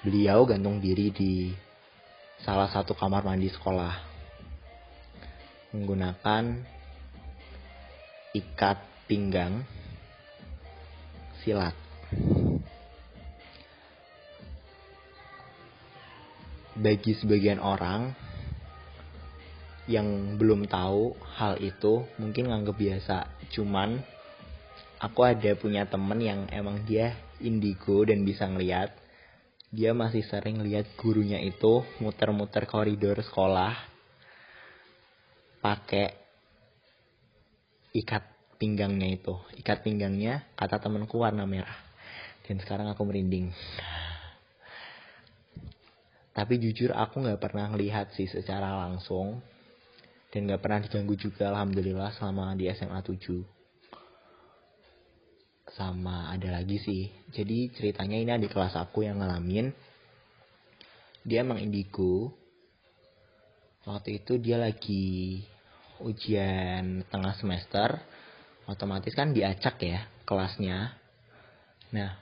beliau gantung diri di salah satu kamar mandi sekolah menggunakan ikat pinggang silat. Bagi sebagian orang yang belum tahu hal itu mungkin nganggep biasa. Cuman aku ada punya temen yang emang dia indigo dan bisa ngeliat. Dia masih sering lihat gurunya itu muter-muter koridor sekolah pakai ikat pinggangnya itu. Ikat pinggangnya kata temenku warna merah. Dan sekarang aku merinding. Tapi jujur aku nggak pernah ngelihat sih secara langsung. Dan nggak pernah diganggu juga alhamdulillah selama di SMA 7. Sama ada lagi sih. Jadi ceritanya ini adik kelas aku yang ngalamin. Dia emang indigo. Waktu itu dia lagi ujian tengah semester otomatis kan diacak ya kelasnya. Nah,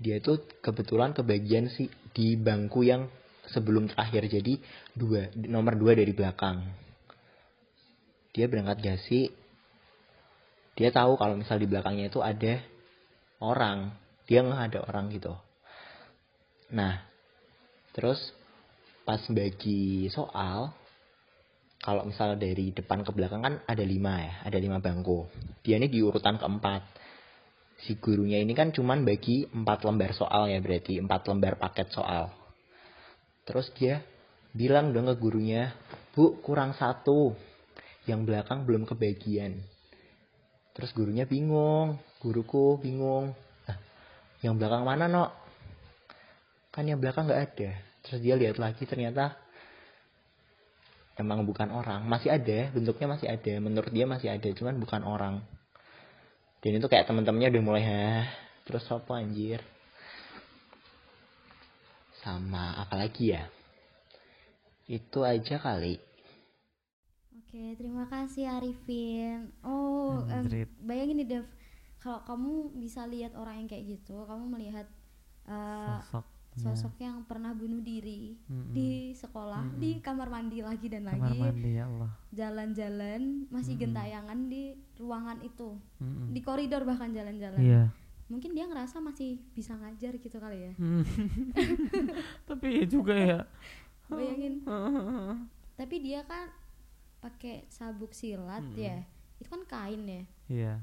dia itu kebetulan kebagian sih di bangku yang sebelum terakhir jadi dua nomor dua dari belakang. Dia berangkat gasi, dia tahu kalau misal di belakangnya itu ada orang, dia nggak ada orang gitu. Nah, terus pas bagi soal, kalau misal dari depan ke belakang kan ada lima ya, ada lima bangku. Dia ini di urutan keempat. Si gurunya ini kan cuman bagi empat lembar soal ya berarti empat lembar paket soal. Terus dia bilang dong ke gurunya, bu kurang satu, yang belakang belum kebagian. Terus gurunya bingung, guruku bingung. "Lah, yang belakang mana nok? Kan yang belakang nggak ada. Terus dia lihat lagi ternyata emang bukan orang masih ada bentuknya masih ada menurut dia masih ada cuman bukan orang dan itu kayak teman-temannya udah mulai hah terus apa anjir sama apa lagi ya itu aja kali Oke, terima kasih Arifin. Oh, em, Anjrit. bayangin nih Dev, kalau kamu bisa lihat orang yang kayak gitu, kamu melihat eh, sosok sosok yang pernah bunuh diri Mm-mm. di sekolah Mm-mm. di kamar mandi lagi dan kamar lagi mandi ya Allah jalan-jalan masih Mm-mm. gentayangan di ruangan itu Mm-mm. di koridor bahkan jalan-jalan iya mungkin dia ngerasa masih bisa ngajar gitu kali ya. Hmm. tapi ya juga ya. Bayangin. Tapi dia kan pakai sabuk silat Mm-mm. ya. Itu kan kain ya. Iya.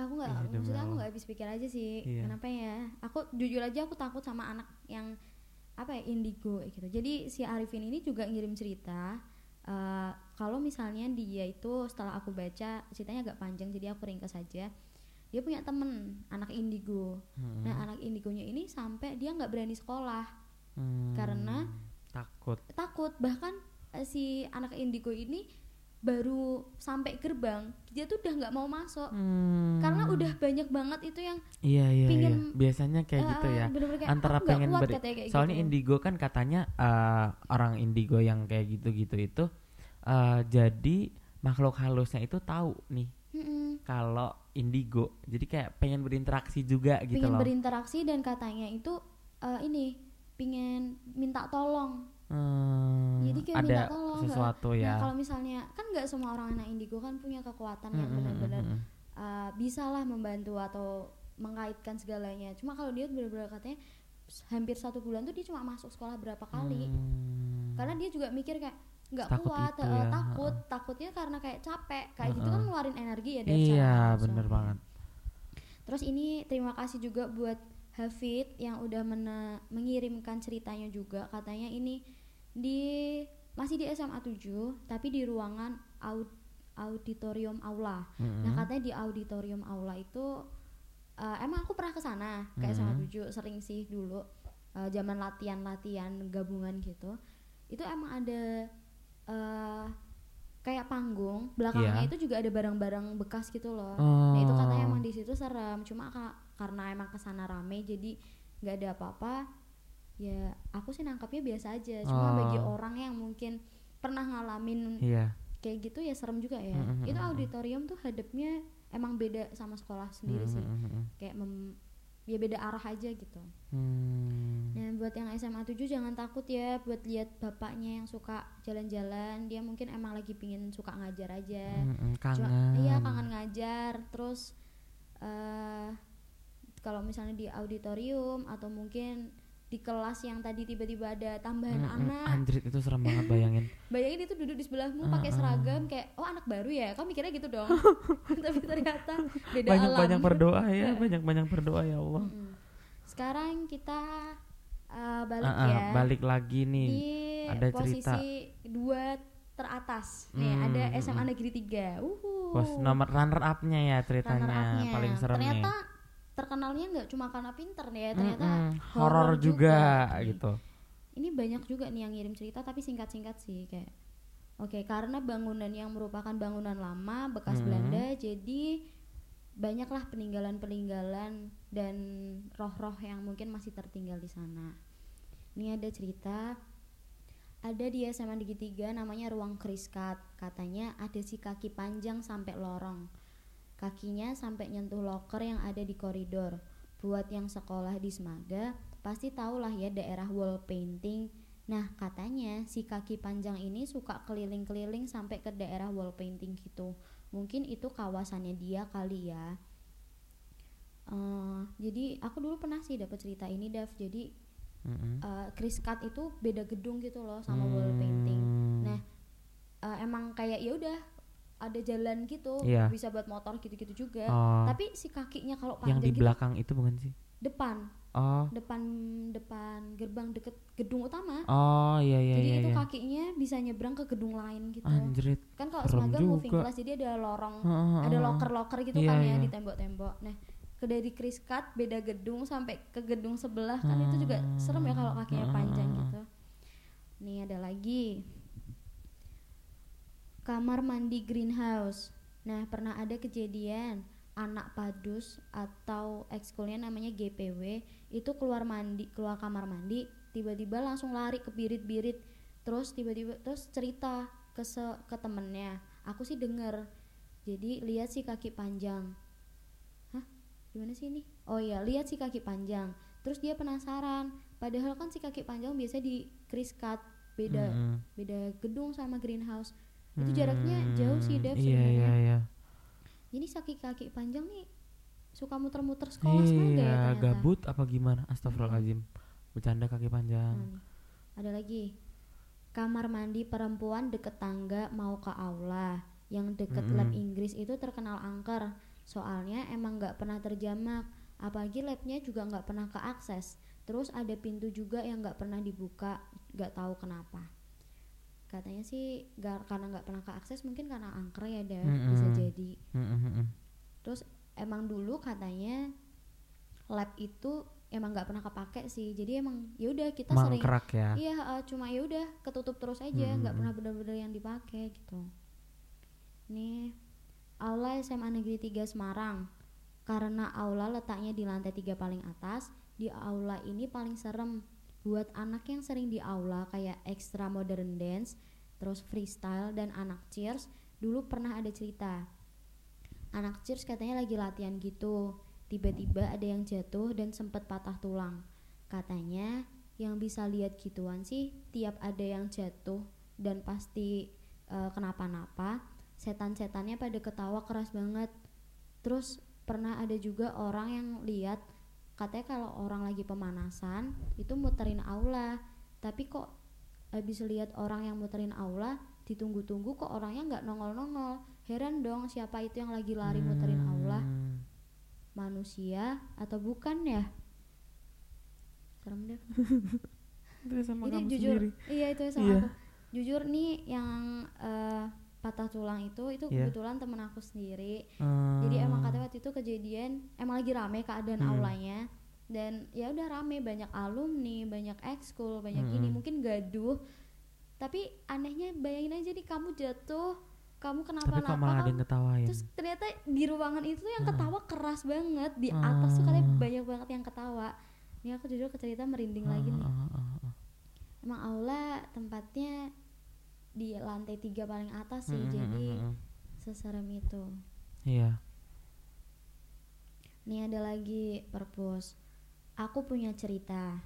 Aku nggak demi maksudnya aku nggak habis pikir aja sih Iya. kenapa ya? Aku jujur aja aku takut sama anak yang apa ya indigo gitu. Jadi si Arifin ini juga ngirim cerita eh, kalau misalnya dia itu setelah aku baca ceritanya agak panjang jadi aku ringkas saja dia punya temen anak indigo Mm-mm. nah anak indigonya ini sampai dia nggak berani sekolah Hmm. karena- takut takut bahkan eh, si anak indigo ini baru sampai gerbang dia tuh udah nggak mau masuk Hmm. karena udah banyak banget itu yang iya iya iya pingin- biasanya kayak eh, gitu ya bener-bener kayak, antara pengen katanya kayak soalnya gitu. indigo kan katanya eh, orang indigo yang kayak gitu-gitu itu eh, jadi makhluk halusnya itu tahu nih Mm-mm. kalau indigo jadi kayak pengen berinteraksi juga gitu pengen loh berinteraksi dan katanya itu eh, ini pengen minta tolong Hmm, Jadi kayak ada minta tolong, nggak? sesuatu nah ya kalau misalnya kan nggak semua orang anak indigo kan punya kekuatan yang Mm, mm, benar-benar mm, mm. uh, bisa lah membantu atau mengaitkan segalanya cuma kalau dia benar-benar katanya hampir satu bulan tuh dia cuma masuk sekolah berapa kali Hmm. karena dia juga mikir kayak nggak kuat itu eh, ya, takut. takutnya karena kayak capek. Kayak gitu kan ngeluarin energi ya dari iya bener banget. Terus ini terima kasih juga buat Hafid yang udah mene- mengirimkan ceritanya juga. Katanya ini di masih di SMA 7 tapi di ruangan aud- auditorium aula. Mm-mm. Nah katanya di auditorium aula itu eh, emang aku pernah ke sana ke SMA Mhm. 7 sering sih dulu eh, zaman latihan-latihan gabungan gitu. Itu emang ada eh, kayak panggung belakangnya Iya. itu juga ada barang-barang bekas gitu loh. oh. Nah itu katanya emang di situ serem. Cuma ka- karena emang ke sana rame jadi nggak ada apa-apa. Ya aku sih nangkapnya biasa aja. Cuma bagi Oh. orang yang mungkin pernah ngalamin iya kayak gitu ya serem juga ya Mm, mm, itu auditorium tuh hadapnya emang beda sama sekolah sendiri Mm, sih mm, mm, mm. kayak mem- ya beda arah aja gitu. Hmm. nah buat yang SMA 7 jangan takut ya buat lihat bapaknya yang suka jalan-jalan. Dia mungkin emang lagi pingin suka ngajar aja. Mm, mm, Cuma- kangen. iya kangen ngajar. Terus eh kalau misalnya di auditorium atau mungkin di kelas yang tadi tiba-tiba ada tambahan Mm, mm. anak. Anjrit itu serem banget bayangin. Bayangin itu duduk di sebelahmu Ah, pakai seragam kayak oh anak baru ya? Kau mikirnya gitu dong? Tapi ternyata beda banyak alam. banyak berdoa ya banyak banyak berdoa ya Allah. Mm-mm. sekarang kita uh, balik Ah, ah, ya. balik lagi nih. Di ada posisi cerita. dua teratas. Nih Hmm, ada hmm, SMA hmm. Negeri 3 Uhuh. Pos nomor runner upnya ya ceritanya. Runner-up-nya. paling serem ternyata nih terkenalnya nggak cuma karena pinter nih ya ternyata Mm-mm, horor horor juga, juga. gitu. Ini banyak juga nih yang ngirim cerita tapi singkat-singkat sih kayak oke karena bangunan yang merupakan bangunan lama bekas Mhm. Belanda jadi banyaklah peninggalan-peninggalan dan roh-roh yang mungkin masih tertinggal di sana. Ini ada cerita ada di SMA Negeri 3 namanya ruang Kriskat. Katanya ada si kaki panjang sampai lorong kakinya sampai nyentuh loker yang ada di koridor. Buat yang sekolah di Semaga pasti tahulah ya daerah wall painting. Nah katanya si kaki panjang ini suka keliling-keliling sampai ke daerah wall painting gitu. Mungkin itu kawasannya dia kali ya. Eh, jadi aku dulu pernah sih dapat cerita ini Dav. Jadi Mm-mm. eh, Chris Cut itu beda gedung gitu loh sama wall painting. Hmm. Nah, eh, emang kayak ya udah ada jalan gitu Iya. bisa buat motor gitu-gitu juga. Oh, tapi si kakinya kalau yang panjang di gitu belakang itu bukan sih? depan. Oh. Depan depan gerbang deket gedung utama. Oh iya iya jadi iya, itu iya. kakinya bisa nyebrang ke gedung lain gitu. Anjrit kan kalau serem semaga moving class jadi ada lorong Heeh, ada heeh. loker-loker gitu Iya, kan ya iya. di tembok-tembok. Nah ke dari Chris Cut beda gedung sampai ke gedung sebelah kan itu juga serem ya kalau kakinya Hmm, panjang gitu. Nih ada lagi kamar mandi greenhouse. Nah pernah ada kejadian anak padus atau ekskulnya namanya GPW itu keluar mandi keluar kamar mandi tiba-tiba langsung lari ke birit-birit. Terus tiba-tiba terus cerita ke se- ke temennya. Aku sih denger. Jadi lihat si kaki panjang. Hah? Gimana sih ini? Oh iya lihat si kaki panjang. Terus dia penasaran. Padahal kan si kaki panjang biasa di kris cut beda Mm-mm. beda gedung sama greenhouse itu jaraknya jauh sih Dev Iya sebenarnya iya iya. jadi kaki kaki panjang nih suka muter-muter sekolah sekolah ya Iya, ternyata gabut apa gimana? Astagfirullahaladzim. Bercanda kaki panjang. Hmm. Ada lagi. Kamar mandi perempuan deket tangga mau ke aula. Yang deket Mm-mm. lab Inggris itu terkenal angker. Soalnya emang nggak pernah terjamak. Apalagi labnya juga nggak pernah keakses. Terus ada pintu juga yang nggak pernah dibuka. Nggak tahu kenapa. Katanya sih nggak karena nggak pernah keakses mungkin karena angker ya Dev. Bisa Mm-mm. jadi. Mm, mm, mm. Terus emang dulu katanya lab itu emang nggak pernah kepake sih. Jadi emang ya udah kita sering Mangkrak ya. Iya, uh, cuma ya udah ketutup terus aja, nggak Hmm. pernah benar-benar yang dipakai gitu. Nih, aula SMA Negeri 3 Semarang. Karena aula letaknya di lantai tiga paling atas, di aula ini paling serem. Buat anak yang sering di aula kayak extra modern dance, terus freestyle dan anak cheers, dulu pernah ada cerita. Anak cheers katanya lagi latihan gitu. Tiba-tiba ada yang jatuh dan sempat patah tulang. Katanya yang bisa lihat gituan sih tiap ada yang jatuh dan pasti eh, kenapa-napa setan-setannya pada ketawa keras banget terus pernah ada juga orang yang lihat katanya kalau orang lagi pemanasan itu muterin aula tapi kok habis lihat orang yang muterin aula ditunggu-tunggu kok orangnya nggak nongol-nongol heran dong siapa itu yang lagi lari muterin aula Hmm. manusia atau bukan ya serem deh Itu sama Jadi kamu jujur, sendiri. iya itu sama Iya. aku. Jujur nih yang eh, patah tulang itu itu Iya. kebetulan temen aku sendiri. Hmm. Jadi emang katanya waktu itu kejadian emang lagi rame keadaan Hmm. aulanya dan ya udah rame banyak alumni, banyak ekskul, banyak ini Hmm. mungkin gaduh. Tapi anehnya bayangin aja nih kamu jatuh, kamu Tapi kenapa-napa malah ada kamu- yang ketawain. terus ternyata di ruangan itu yang Ah. ketawa keras banget di atas tuh katanya Ah. banyak banget yang ketawa. Ini aku jujur cerita merinding lagi nih. Ah, ah, ah, ah. Emang aula tempatnya di lantai tiga paling atas sih, Mm, mm, jadi mm, mm. seserem itu. Iya. Nih ada lagi perpus. Aku punya cerita.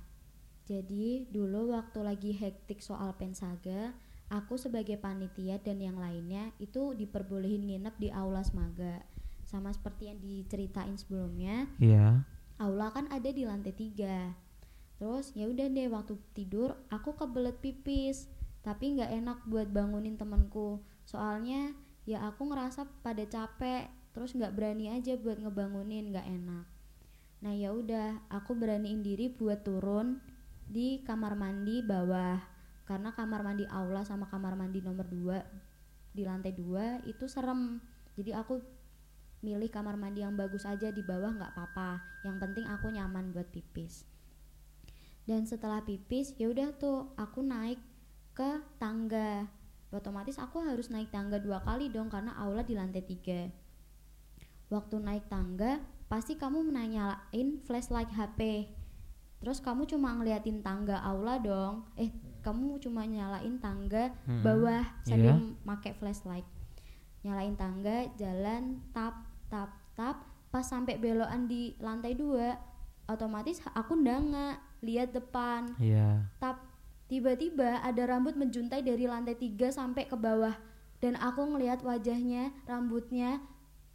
Jadi dulu waktu lagi hektik soal pensaga, aku sebagai panitia dan yang lainnya itu diperbolehin nginep di aula semaga. Sama seperti yang diceritain sebelumnya, Iya. aula kan ada di lantai tiga terus ya udah deh waktu tidur aku kebelet pipis tapi nggak enak buat bangunin temanku. Soalnya ya aku ngerasa pada capek terus nggak berani aja buat ngebangunin nggak enak. Nah ya udah aku beraniin diri buat turun di kamar mandi bawah. Karena kamar mandi aula sama kamar mandi nomor 2 di lantai 2 itu serem. Jadi aku milih kamar mandi yang bagus aja di bawah nggak apa-apa. Yang penting aku nyaman buat pipis. Dan setelah pipis ya udah tuh aku naik ke tangga otomatis aku harus naik tangga dua kali dong karena aula di lantai tiga waktu naik tangga pasti kamu menanyalain flashlight HP terus kamu cuma ngeliatin tangga aula dong eh kamu cuma nyalain tangga Mm-mm. bawah sambil Iya. pakai flashlight nyalain tangga jalan tap tap tap pas sampai belokan di lantai dua otomatis aku ndanga lihat depan Iya. tap tiba-tiba ada rambut menjuntai dari lantai tiga sampai ke bawah. Dan aku ngelihat wajahnya rambutnya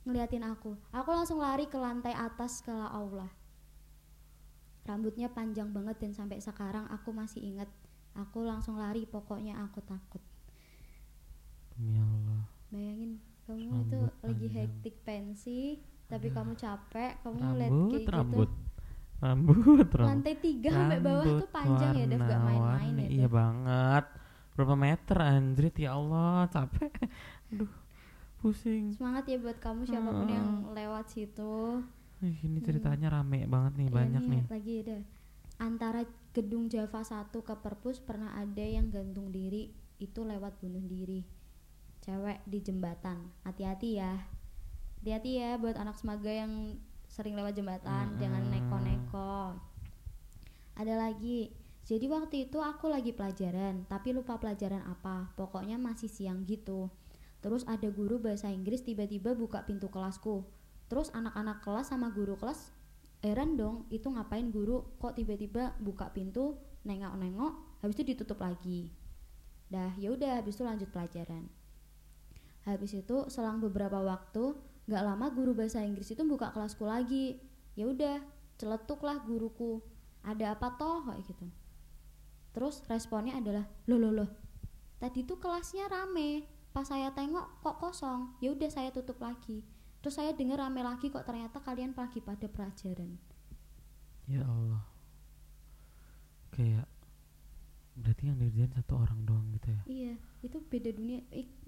ngeliatin aku. Aku langsung lari ke lantai atas ke aula rambutnya panjang banget dan sampai sekarang aku masih inget aku langsung lari pokoknya aku takut. Demi Allah. bayangin kamu itu Rambut lagi panjang. hektik pensi tapi kamu capek kamu ngeliat kayak rambut. gitu. Rambut, rambut. lantai tiga sampai bawah Rambut tuh panjang ya Dev gak main-main ya Iya banget. Berapa meter anjrit ya Allah, capek. Aduh. Pusing. semangat ya buat kamu siapa pun Heeh. yang lewat situ Ih, ini ceritanya rame banget nih, Iya banyak nih. lagi ada antara gedung Java 1 ke Perpus pernah ada yang gantung diri itu lewat bunuh diri cewek di jembatan hati-hati ya hati-hati ya buat anak semaga yang sering lewat jembatan jangan Mm-mm. neko-neko. Ada lagi jadi waktu itu aku lagi pelajaran tapi lupa pelajaran apa pokoknya masih siang gitu. Terus ada guru bahasa Inggris tiba-tiba buka pintu kelasku. Terus anak-anak kelas sama guru kelas heran dong itu ngapain guru kok tiba-tiba buka pintu nengok-nengok habis itu ditutup lagi. Dah ya udah habis itu lanjut pelajaran. Habis itu selang beberapa waktu nggak lama guru bahasa Inggris itu buka kelasku lagi. Ya udah celetuklah guruku. Ada apa toh? Kayak gitu. Terus responnya adalah loh loh loh. Tadi tuh kelasnya rame. Pas saya tengok kok kosong. Ya udah saya tutup lagi. Terus saya dengar rame lagi kok ternyata kalian lagi pada pelajaran. Ya Allah. Kayak berarti yang dirjain satu orang doang gitu ya. iya itu beda dunia.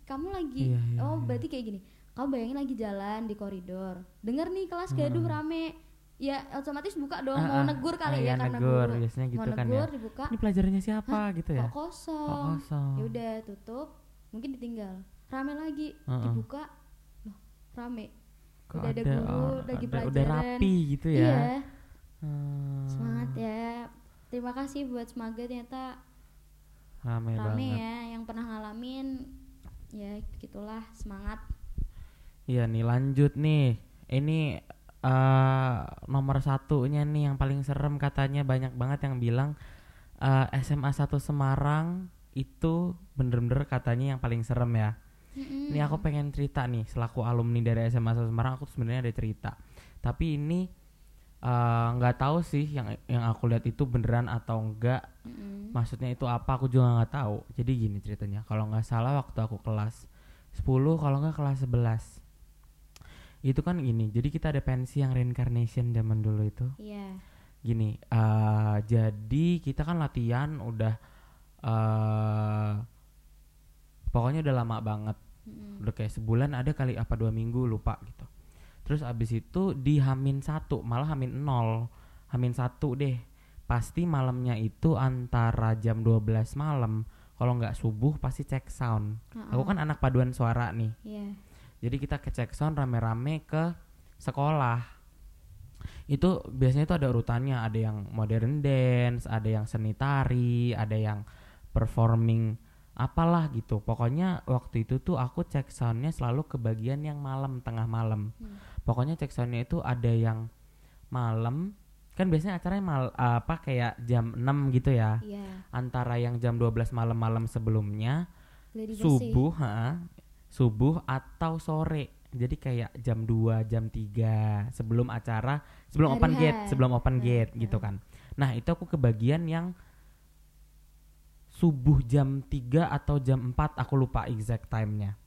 Kamu lagi Iya, iya, oh iya. berarti kayak gini kamu bayangin lagi jalan di koridor denger nih kelas gaduh Heeh. rame ya otomatis buka dong Ah, mau ah. negur kali Ah, ya iya, karena negur. guru Biasanya mau gitu kan ya. negur dibuka Ini pelajarannya siapa gitu ya? kok kosong Kok kosong. ya udah tutup mungkin ditinggal rame lagi Heeh. dibuka loh rame Kok udah ada guru, or- lagi ada- udah pelajaran. rapi gitu ya. iya Hmm, semangat ya terima kasih buat semangat ternyata Rame, rame banget. ya yang pernah ngalamin ya gitulah semangat Iya nih lanjut nih. Ini eh nomor satunya nih yang paling serem katanya banyak banget yang bilang eh, SMA 1 Semarang itu bener-bener katanya yang paling serem ya. Ini aku pengen cerita nih selaku alumni dari SMA 1 Semarang aku sebenarnya ada cerita. Tapi ini eh, nggak tahu sih yang yang aku lihat itu beneran atau enggak. Mm-mm. Maksudnya itu apa aku juga nggak tahu. Jadi gini ceritanya. Kalau nggak salah waktu aku kelas 10 kalau nggak kelas 11 itu kan gini. Jadi kita ada pensi yang reincarnation zaman dulu itu. iya Gini. eh jadi kita kan latihan udah eh pokoknya udah lama banget Mm-mm. udah kayak sebulan ada kali apa dua minggu lupa gitu terus abis itu di hamin satu malah hamin nol hamin satu deh pasti malamnya itu antara jam 12 malam kalau nggak subuh pasti cek sound aku Ha-ha. kan anak paduan suara nih iya jadi kita ke cek sound rame-rame ke sekolah. Itu biasanya itu ada urutannya ada yang modern dance ada yang seni tari ada yang performing apalah gitu. Pokoknya waktu itu tuh aku cek soundnya selalu ke bagian yang malam tengah malam. Hmm. pokoknya cek soundnya itu ada yang malam. Kan biasanya acaranya mal apa kayak jam 6 gitu ya? Iya. Antara yang jam 12 malam-malam sebelumnya subuh ha, subuh atau sore. Jadi kayak jam 2 jam 3 sebelum acara sebelum Hari open gate sebelum open gate gitu kan. Nah itu aku ke bagian yang subuh jam 3 atau jam 4 aku lupa exact time-nya.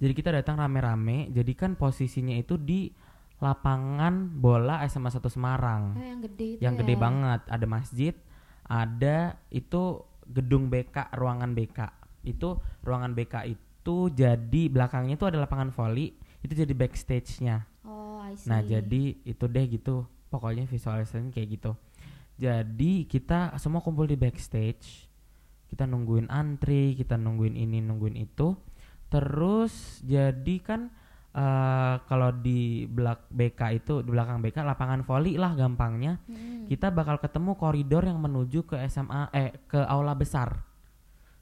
Jadi kita datang rame-rame jadi kan posisinya itu di lapangan bola SMA 1 Semarang. Oh, yang gede itu yang gede ya. banget. Ada masjid ada itu gedung BK ruangan BK itu ruangan BK itu jadi belakangnya itu ada lapangan voli itu jadi backstage-nya. Oh I see. nah jadi itu deh gitu pokoknya visualisasinya kayak gitu. Jadi kita semua kumpul di backstage kita nungguin antri kita nungguin ini nungguin itu. Terus jadi kan eh kalau di belak BK itu di belakang BK lapangan voli lah gampangnya. Mm-mm. kita bakal ketemu koridor yang menuju ke SMA eh ke aula besar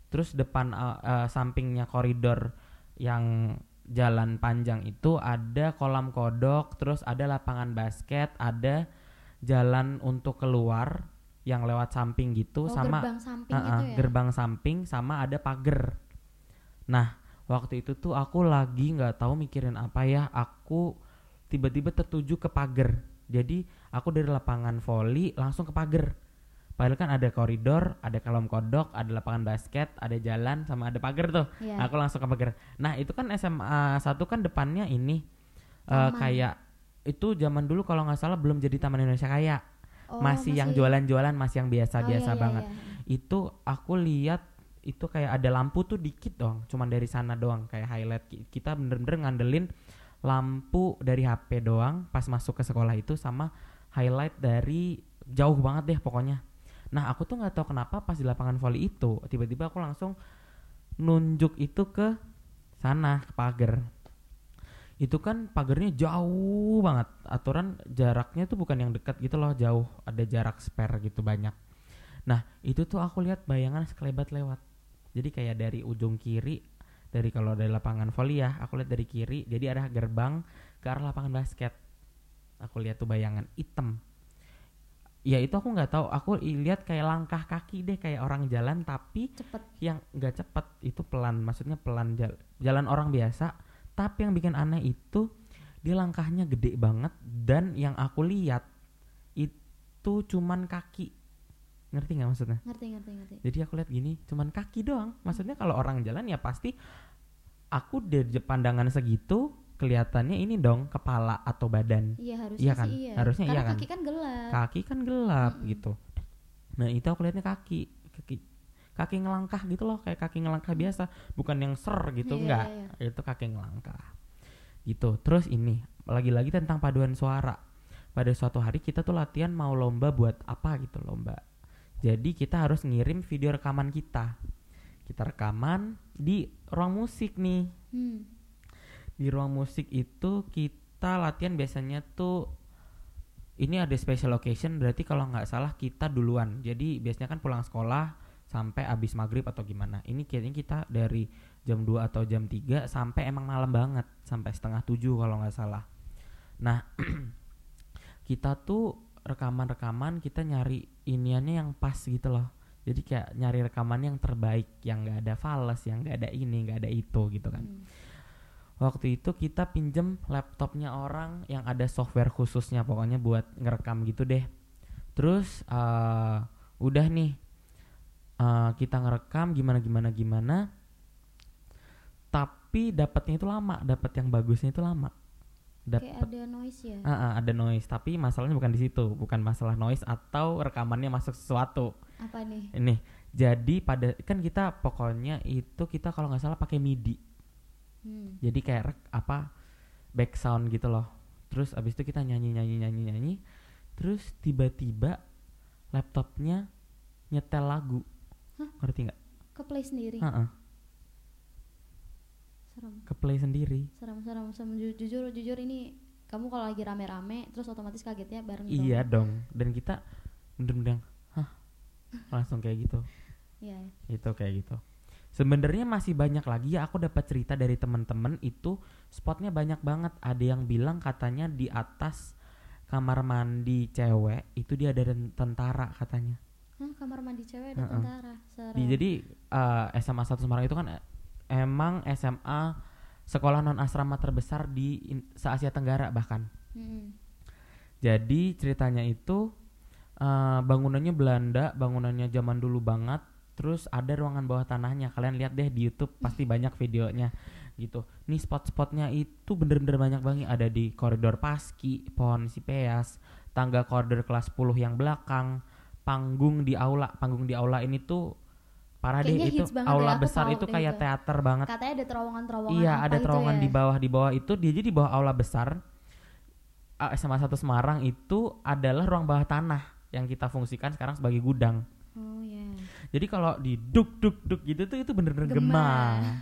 terus depan uh, uh, sampingnya koridor yang jalan panjang itu ada kolam kodok terus ada lapangan basket ada jalan untuk keluar yang lewat samping gitu oh, sama gerbang samping uh-uh, gitu ya? gerbang samping sama ada pagar. Nah waktu itu tuh aku lagi nggak tahu mikirin apa ya aku tiba-tiba tertuju ke pagar. Jadi aku dari lapangan voli langsung ke pagar padahal kan ada koridor ada kolam kodok ada lapangan basket ada jalan sama ada pagar tuh. Iya. aku langsung ke pagar. Nah itu kan SMA satu kan depannya ini eh, Taman. kayak itu zaman dulu kalau nggak salah belum jadi Taman Indonesia Kaya. Oh, masih, yang jualan-jualan masih yang biasa-biasa Oh, iya, iya, banget. iya. itu aku lihat itu kayak ada lampu tuh dikit dong cuman dari sana doang. Kayak highlight Ki- kita bener-bener ngandelin lampu dari HP doang pas masuk ke sekolah itu sama highlight dari jauh banget deh pokoknya nah aku tuh nggak tahu kenapa pas di lapangan volley itu tiba-tiba aku langsung nunjuk itu ke sana ke pagar. Itu kan pagarnya jauh banget. Aturan jaraknya tuh bukan yang dekat gitu loh jauh. Ada jarak spare gitu banyak. Nah itu tuh aku lihat bayangan sekelebat lewat. Jadi kayak dari ujung kiri dari kalau dari lapangan volley ya aku lihat dari kiri jadi arah gerbang ke arah lapangan basket. Aku lihat tuh bayangan hitam ya itu aku nggak tahu. Aku lihat kayak langkah kaki deh kayak orang jalan tapi cepet. yang nggak cepet itu pelan. Maksudnya pelan jal- jalan orang biasa tapi yang bikin aneh itu dia langkahnya gede banget dan yang aku lihat itu cuman kaki. Ngerti nggak maksudnya? Ngerti ngerti ngerti. Jadi aku lihat gini cuman kaki doang. Maksudnya kalau orang jalan ya pasti aku dari pandangan segitu kelihatannya ini dong kepala atau badan iya harusnya Iya kan? sih iya Harusnya karena iya kan? kaki kan gelap kaki kan gelap Mm-mm. gitu nah itu aku lihatnya kaki kaki kaki ngelangkah gitu loh kayak kaki ngelangkah biasa bukan yang ser gitu Iya, enggak iya. itu kaki ngelangkah gitu terus ini lagi-lagi tentang paduan suara pada suatu hari kita tuh latihan mau lomba buat apa gitu lomba jadi kita harus ngirim video rekaman kita kita rekaman di ruang musik nih Hmm. Di ruang musik itu kita latihan biasanya tuh ini ada special occasion berarti kalau nggak salah kita duluan. Jadi biasanya kan pulang sekolah sampai abis maghrib atau gimana. Ini kayaknya kita dari jam 2 atau jam 3 sampai emang malam banget sampai setengah tujuh kalau nggak salah. Nah kita tuh rekaman-rekaman kita nyari iniannya yang pas gitu loh. Jadi kayak nyari rekaman yang terbaik yang nggak ada fals yang nggak ada ini nggak ada itu gitu kan. Hmm. Waktu itu kita pinjem laptopnya orang yang ada software khususnya pokoknya buat ngerekam gitu deh. Terus eh, udah nih eh, kita ngerekam gimana gimana gimana. Tapi dapatnya itu lama dapat yang bagusnya itu lama. Kayak dapat ada noise ya? Ah, ah, ada noise. Tapi masalahnya bukan di situ bukan masalah noise atau rekamannya masuk sesuatu. Apa nih? Ini jadi pada kan kita pokoknya itu kita kalau nggak salah pakai midi Hmm. jadi kayak rek- apa back sound gitu loh. Terus abis itu kita nyanyi nyanyi nyanyi nyanyi. Terus tiba-tiba laptopnya nyetel lagu. Hah? ngerti nggak? Ke play sendiri? Heeh, serem. Ke play sendiri. Serem serem serem. Ju- jujur jujur ini kamu kalau lagi rame-rame terus otomatis kagetnya bareng iya dong. dong. Dan kita bener-bener hah? Langsung kayak gitu. Iya. itu kayak gitu sebenarnya masih banyak lagi ya aku dapat cerita dari teman-teman itu spotnya banyak banget. Ada yang bilang katanya di atas kamar mandi cewek itu dia ada ten- tentara katanya. Hah, kamar mandi cewek ada Heeh. tentara serem. Di- jadi eh, SMA 1 Semarang itu kan eh, emang SMA sekolah non asrama terbesar di in- se Asia Tenggara bahkan. Mm-mm. jadi ceritanya itu eh, bangunannya Belanda bangunannya zaman dulu banget terus ada ruangan bawah tanahnya. Kalian lihat deh di YouTube pasti banyak videonya gitu. Nih spot-spotnya itu bener-bener banyak banget. Ada di koridor Paski pohon Sipeas tangga koridor kelas 10 yang belakang panggung di aula. Panggung di aula ini tuh parah deh itu aula deh, aku besar itu deh kayak itu. teater banget. Katanya ada terowongan-terowongan Iya, ada gitu terowongan ya? di bawah di bawah itu. Dia jadi di bawah aula besar. SMA 1 Semarang itu adalah ruang bawah tanah yang kita fungsikan sekarang sebagai gudang. Jadi kalau di duk duk duk gitu tuh itu bener-bener Gema. gema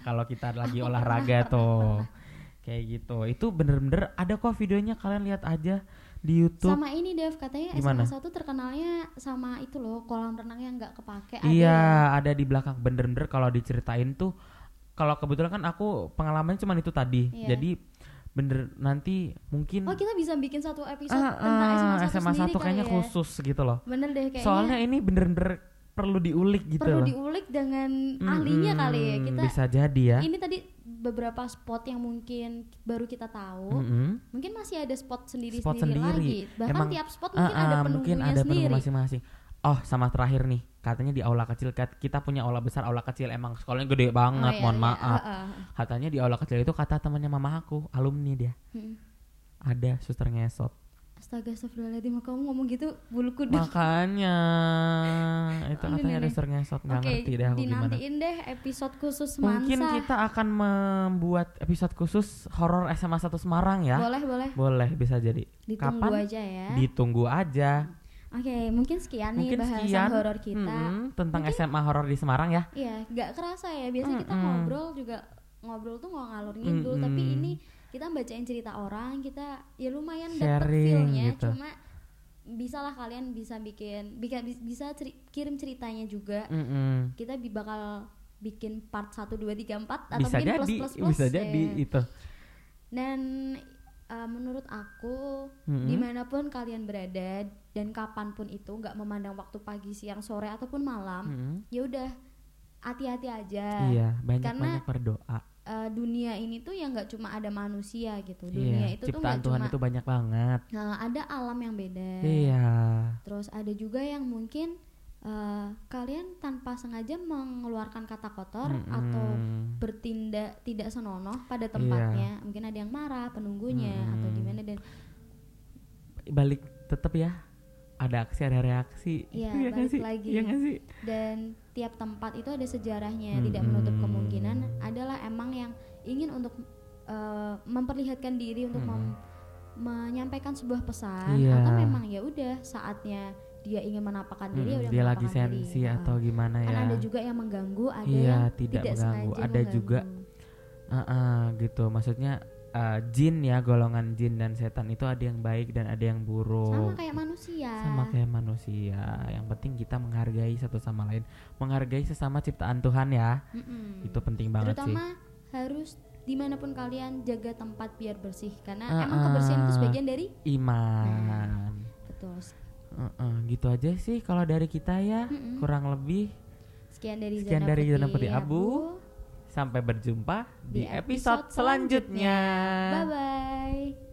kalau kita lagi olahraga tuh. Kayak gitu. Itu bener-bener ada kok videonya kalian lihat aja di YouTube. sama ini Dev katanya Gimana? SMA 1 terkenalnya sama itu loh kolam renang yang nggak kepake ada Iya, ya? ada di belakang bener-bener kalau diceritain tuh kalau kebetulan kan aku pengalamannya cuma itu tadi. Iya. Jadi bener nanti mungkin oh kita bisa bikin satu episode Ah, tentang ah, SMA 1 SMA sendiri 1 kali kayaknya ya. khusus gitu loh. bener deh kayaknya Soalnya ini bener-bener perlu diulik gitu perlu loh. diulik dengan Mm-mm, ahlinya kali ya kita bisa jadi ya. ini tadi beberapa spot yang mungkin baru kita tahu Mm-mm. mungkin masih ada spot sendiri Spot sendiri sendiri. lagi bahkan Emang, tiap spot Ah, mungkin ada ah, penunggunya mungkin ada penunggu sendiri masing-masing. Oh, sama terakhir nih, katanya di aula kecil kat- kita punya aula besar, aula kecil emang sekolahnya gede banget, Oh, iya, mohon iya. maaf. Ah, ah. Katanya di aula kecil itu kata temannya mama aku, alumni dia. Hmm. Ada suster ngesot. Astaga astagfirullahaladzim kamu ngomong gitu bulu kuduk Makanya itu katanya ada ngesot nggak Oke, ngerti deh aku gimana. dinantiin deh episode khusus Mungkin Mansa. kita akan membuat episode khusus horor SMA 1 Semarang ya. Boleh, boleh. Boleh bisa jadi. Ditunggu Kapan? aja ya. Ditunggu aja. Oke, mungkin sekian nih Mungkin bahasan horor kita. mm-mm, tentang Mungkin- SMA horor di Semarang ya. Iya, nggak kerasa ya. Biasanya kita Mm-mm. ngobrol juga ngobrol tuh nggak ngalur ngidul, tapi Mm-mm. ini kita bacain cerita orang, kita ya lumayan dapet feel-nya. gitu. Cuma bisa lah kalian bisa bikin bisa bisa ceri- kirim ceritanya juga. Mm-mm. Kita bi- bakal bikin part 1 2 3 4 atau Bisa mungkin jadi, plus plus plus. bisa ya. jadi itu. Dan uh, menurut aku Mm-mm. di mana pun kalian berada dan kapan pun itu nggak memandang waktu pagi siang sore ataupun malam Mm-mm. ya udah hati-hati aja Iya, banyak Karena- banyak berdoa. Uh, dunia ini tuh ya nggak cuma ada manusia gitu Iya, dunia itu tuh ciptaan nggak Tuhan cuma itu banyak banget. Nah, ada alam yang beda Iya. terus ada juga yang mungkin uh, kalian tanpa sengaja mengeluarkan kata kotor atau Mm-mm. bertindak tidak senonoh pada Iya. tempatnya mungkin ada yang marah penunggunya atau Mm-mm. gimana dan balik tetap ya ada aksi ada reaksi Iya, nggak balik sih? lagi. Sih dan tiap tempat itu ada sejarahnya tidak menutup kemungkinan adalah emang yang ingin untuk uh, memperlihatkan diri untuk mem- menyampaikan sebuah pesan Iya. atau memang ya udah saatnya dia ingin menampakkan diri ya Mm, udah dia lagi diri. sensi Heeh. atau gimana kan ya ada juga yang mengganggu ada Iya, yang tidak tidak, mengganggu. Ada juga mengganggu. Heeh, gitu maksudnya eh, jin ya golongan jin dan setan itu ada yang baik dan ada yang buruk. Sama kayak manusia. Sama kayak manusia. Yang penting kita menghargai satu sama lain. Menghargai sesama ciptaan Tuhan ya. Mm-mm. itu penting banget sih. Terutama harus di mana pun kalian jaga tempat biar bersih. Karena Ah, emang kebersihan itu ah. sebagian dari iman. Betul Heeh, gitu aja sih kalau dari kita ya. Mm-mm. kurang lebih sekian dari Sekian Zona dari Putih. Putih Abu. Sampai berjumpa di, Di episode episode selanjutnya. bye bye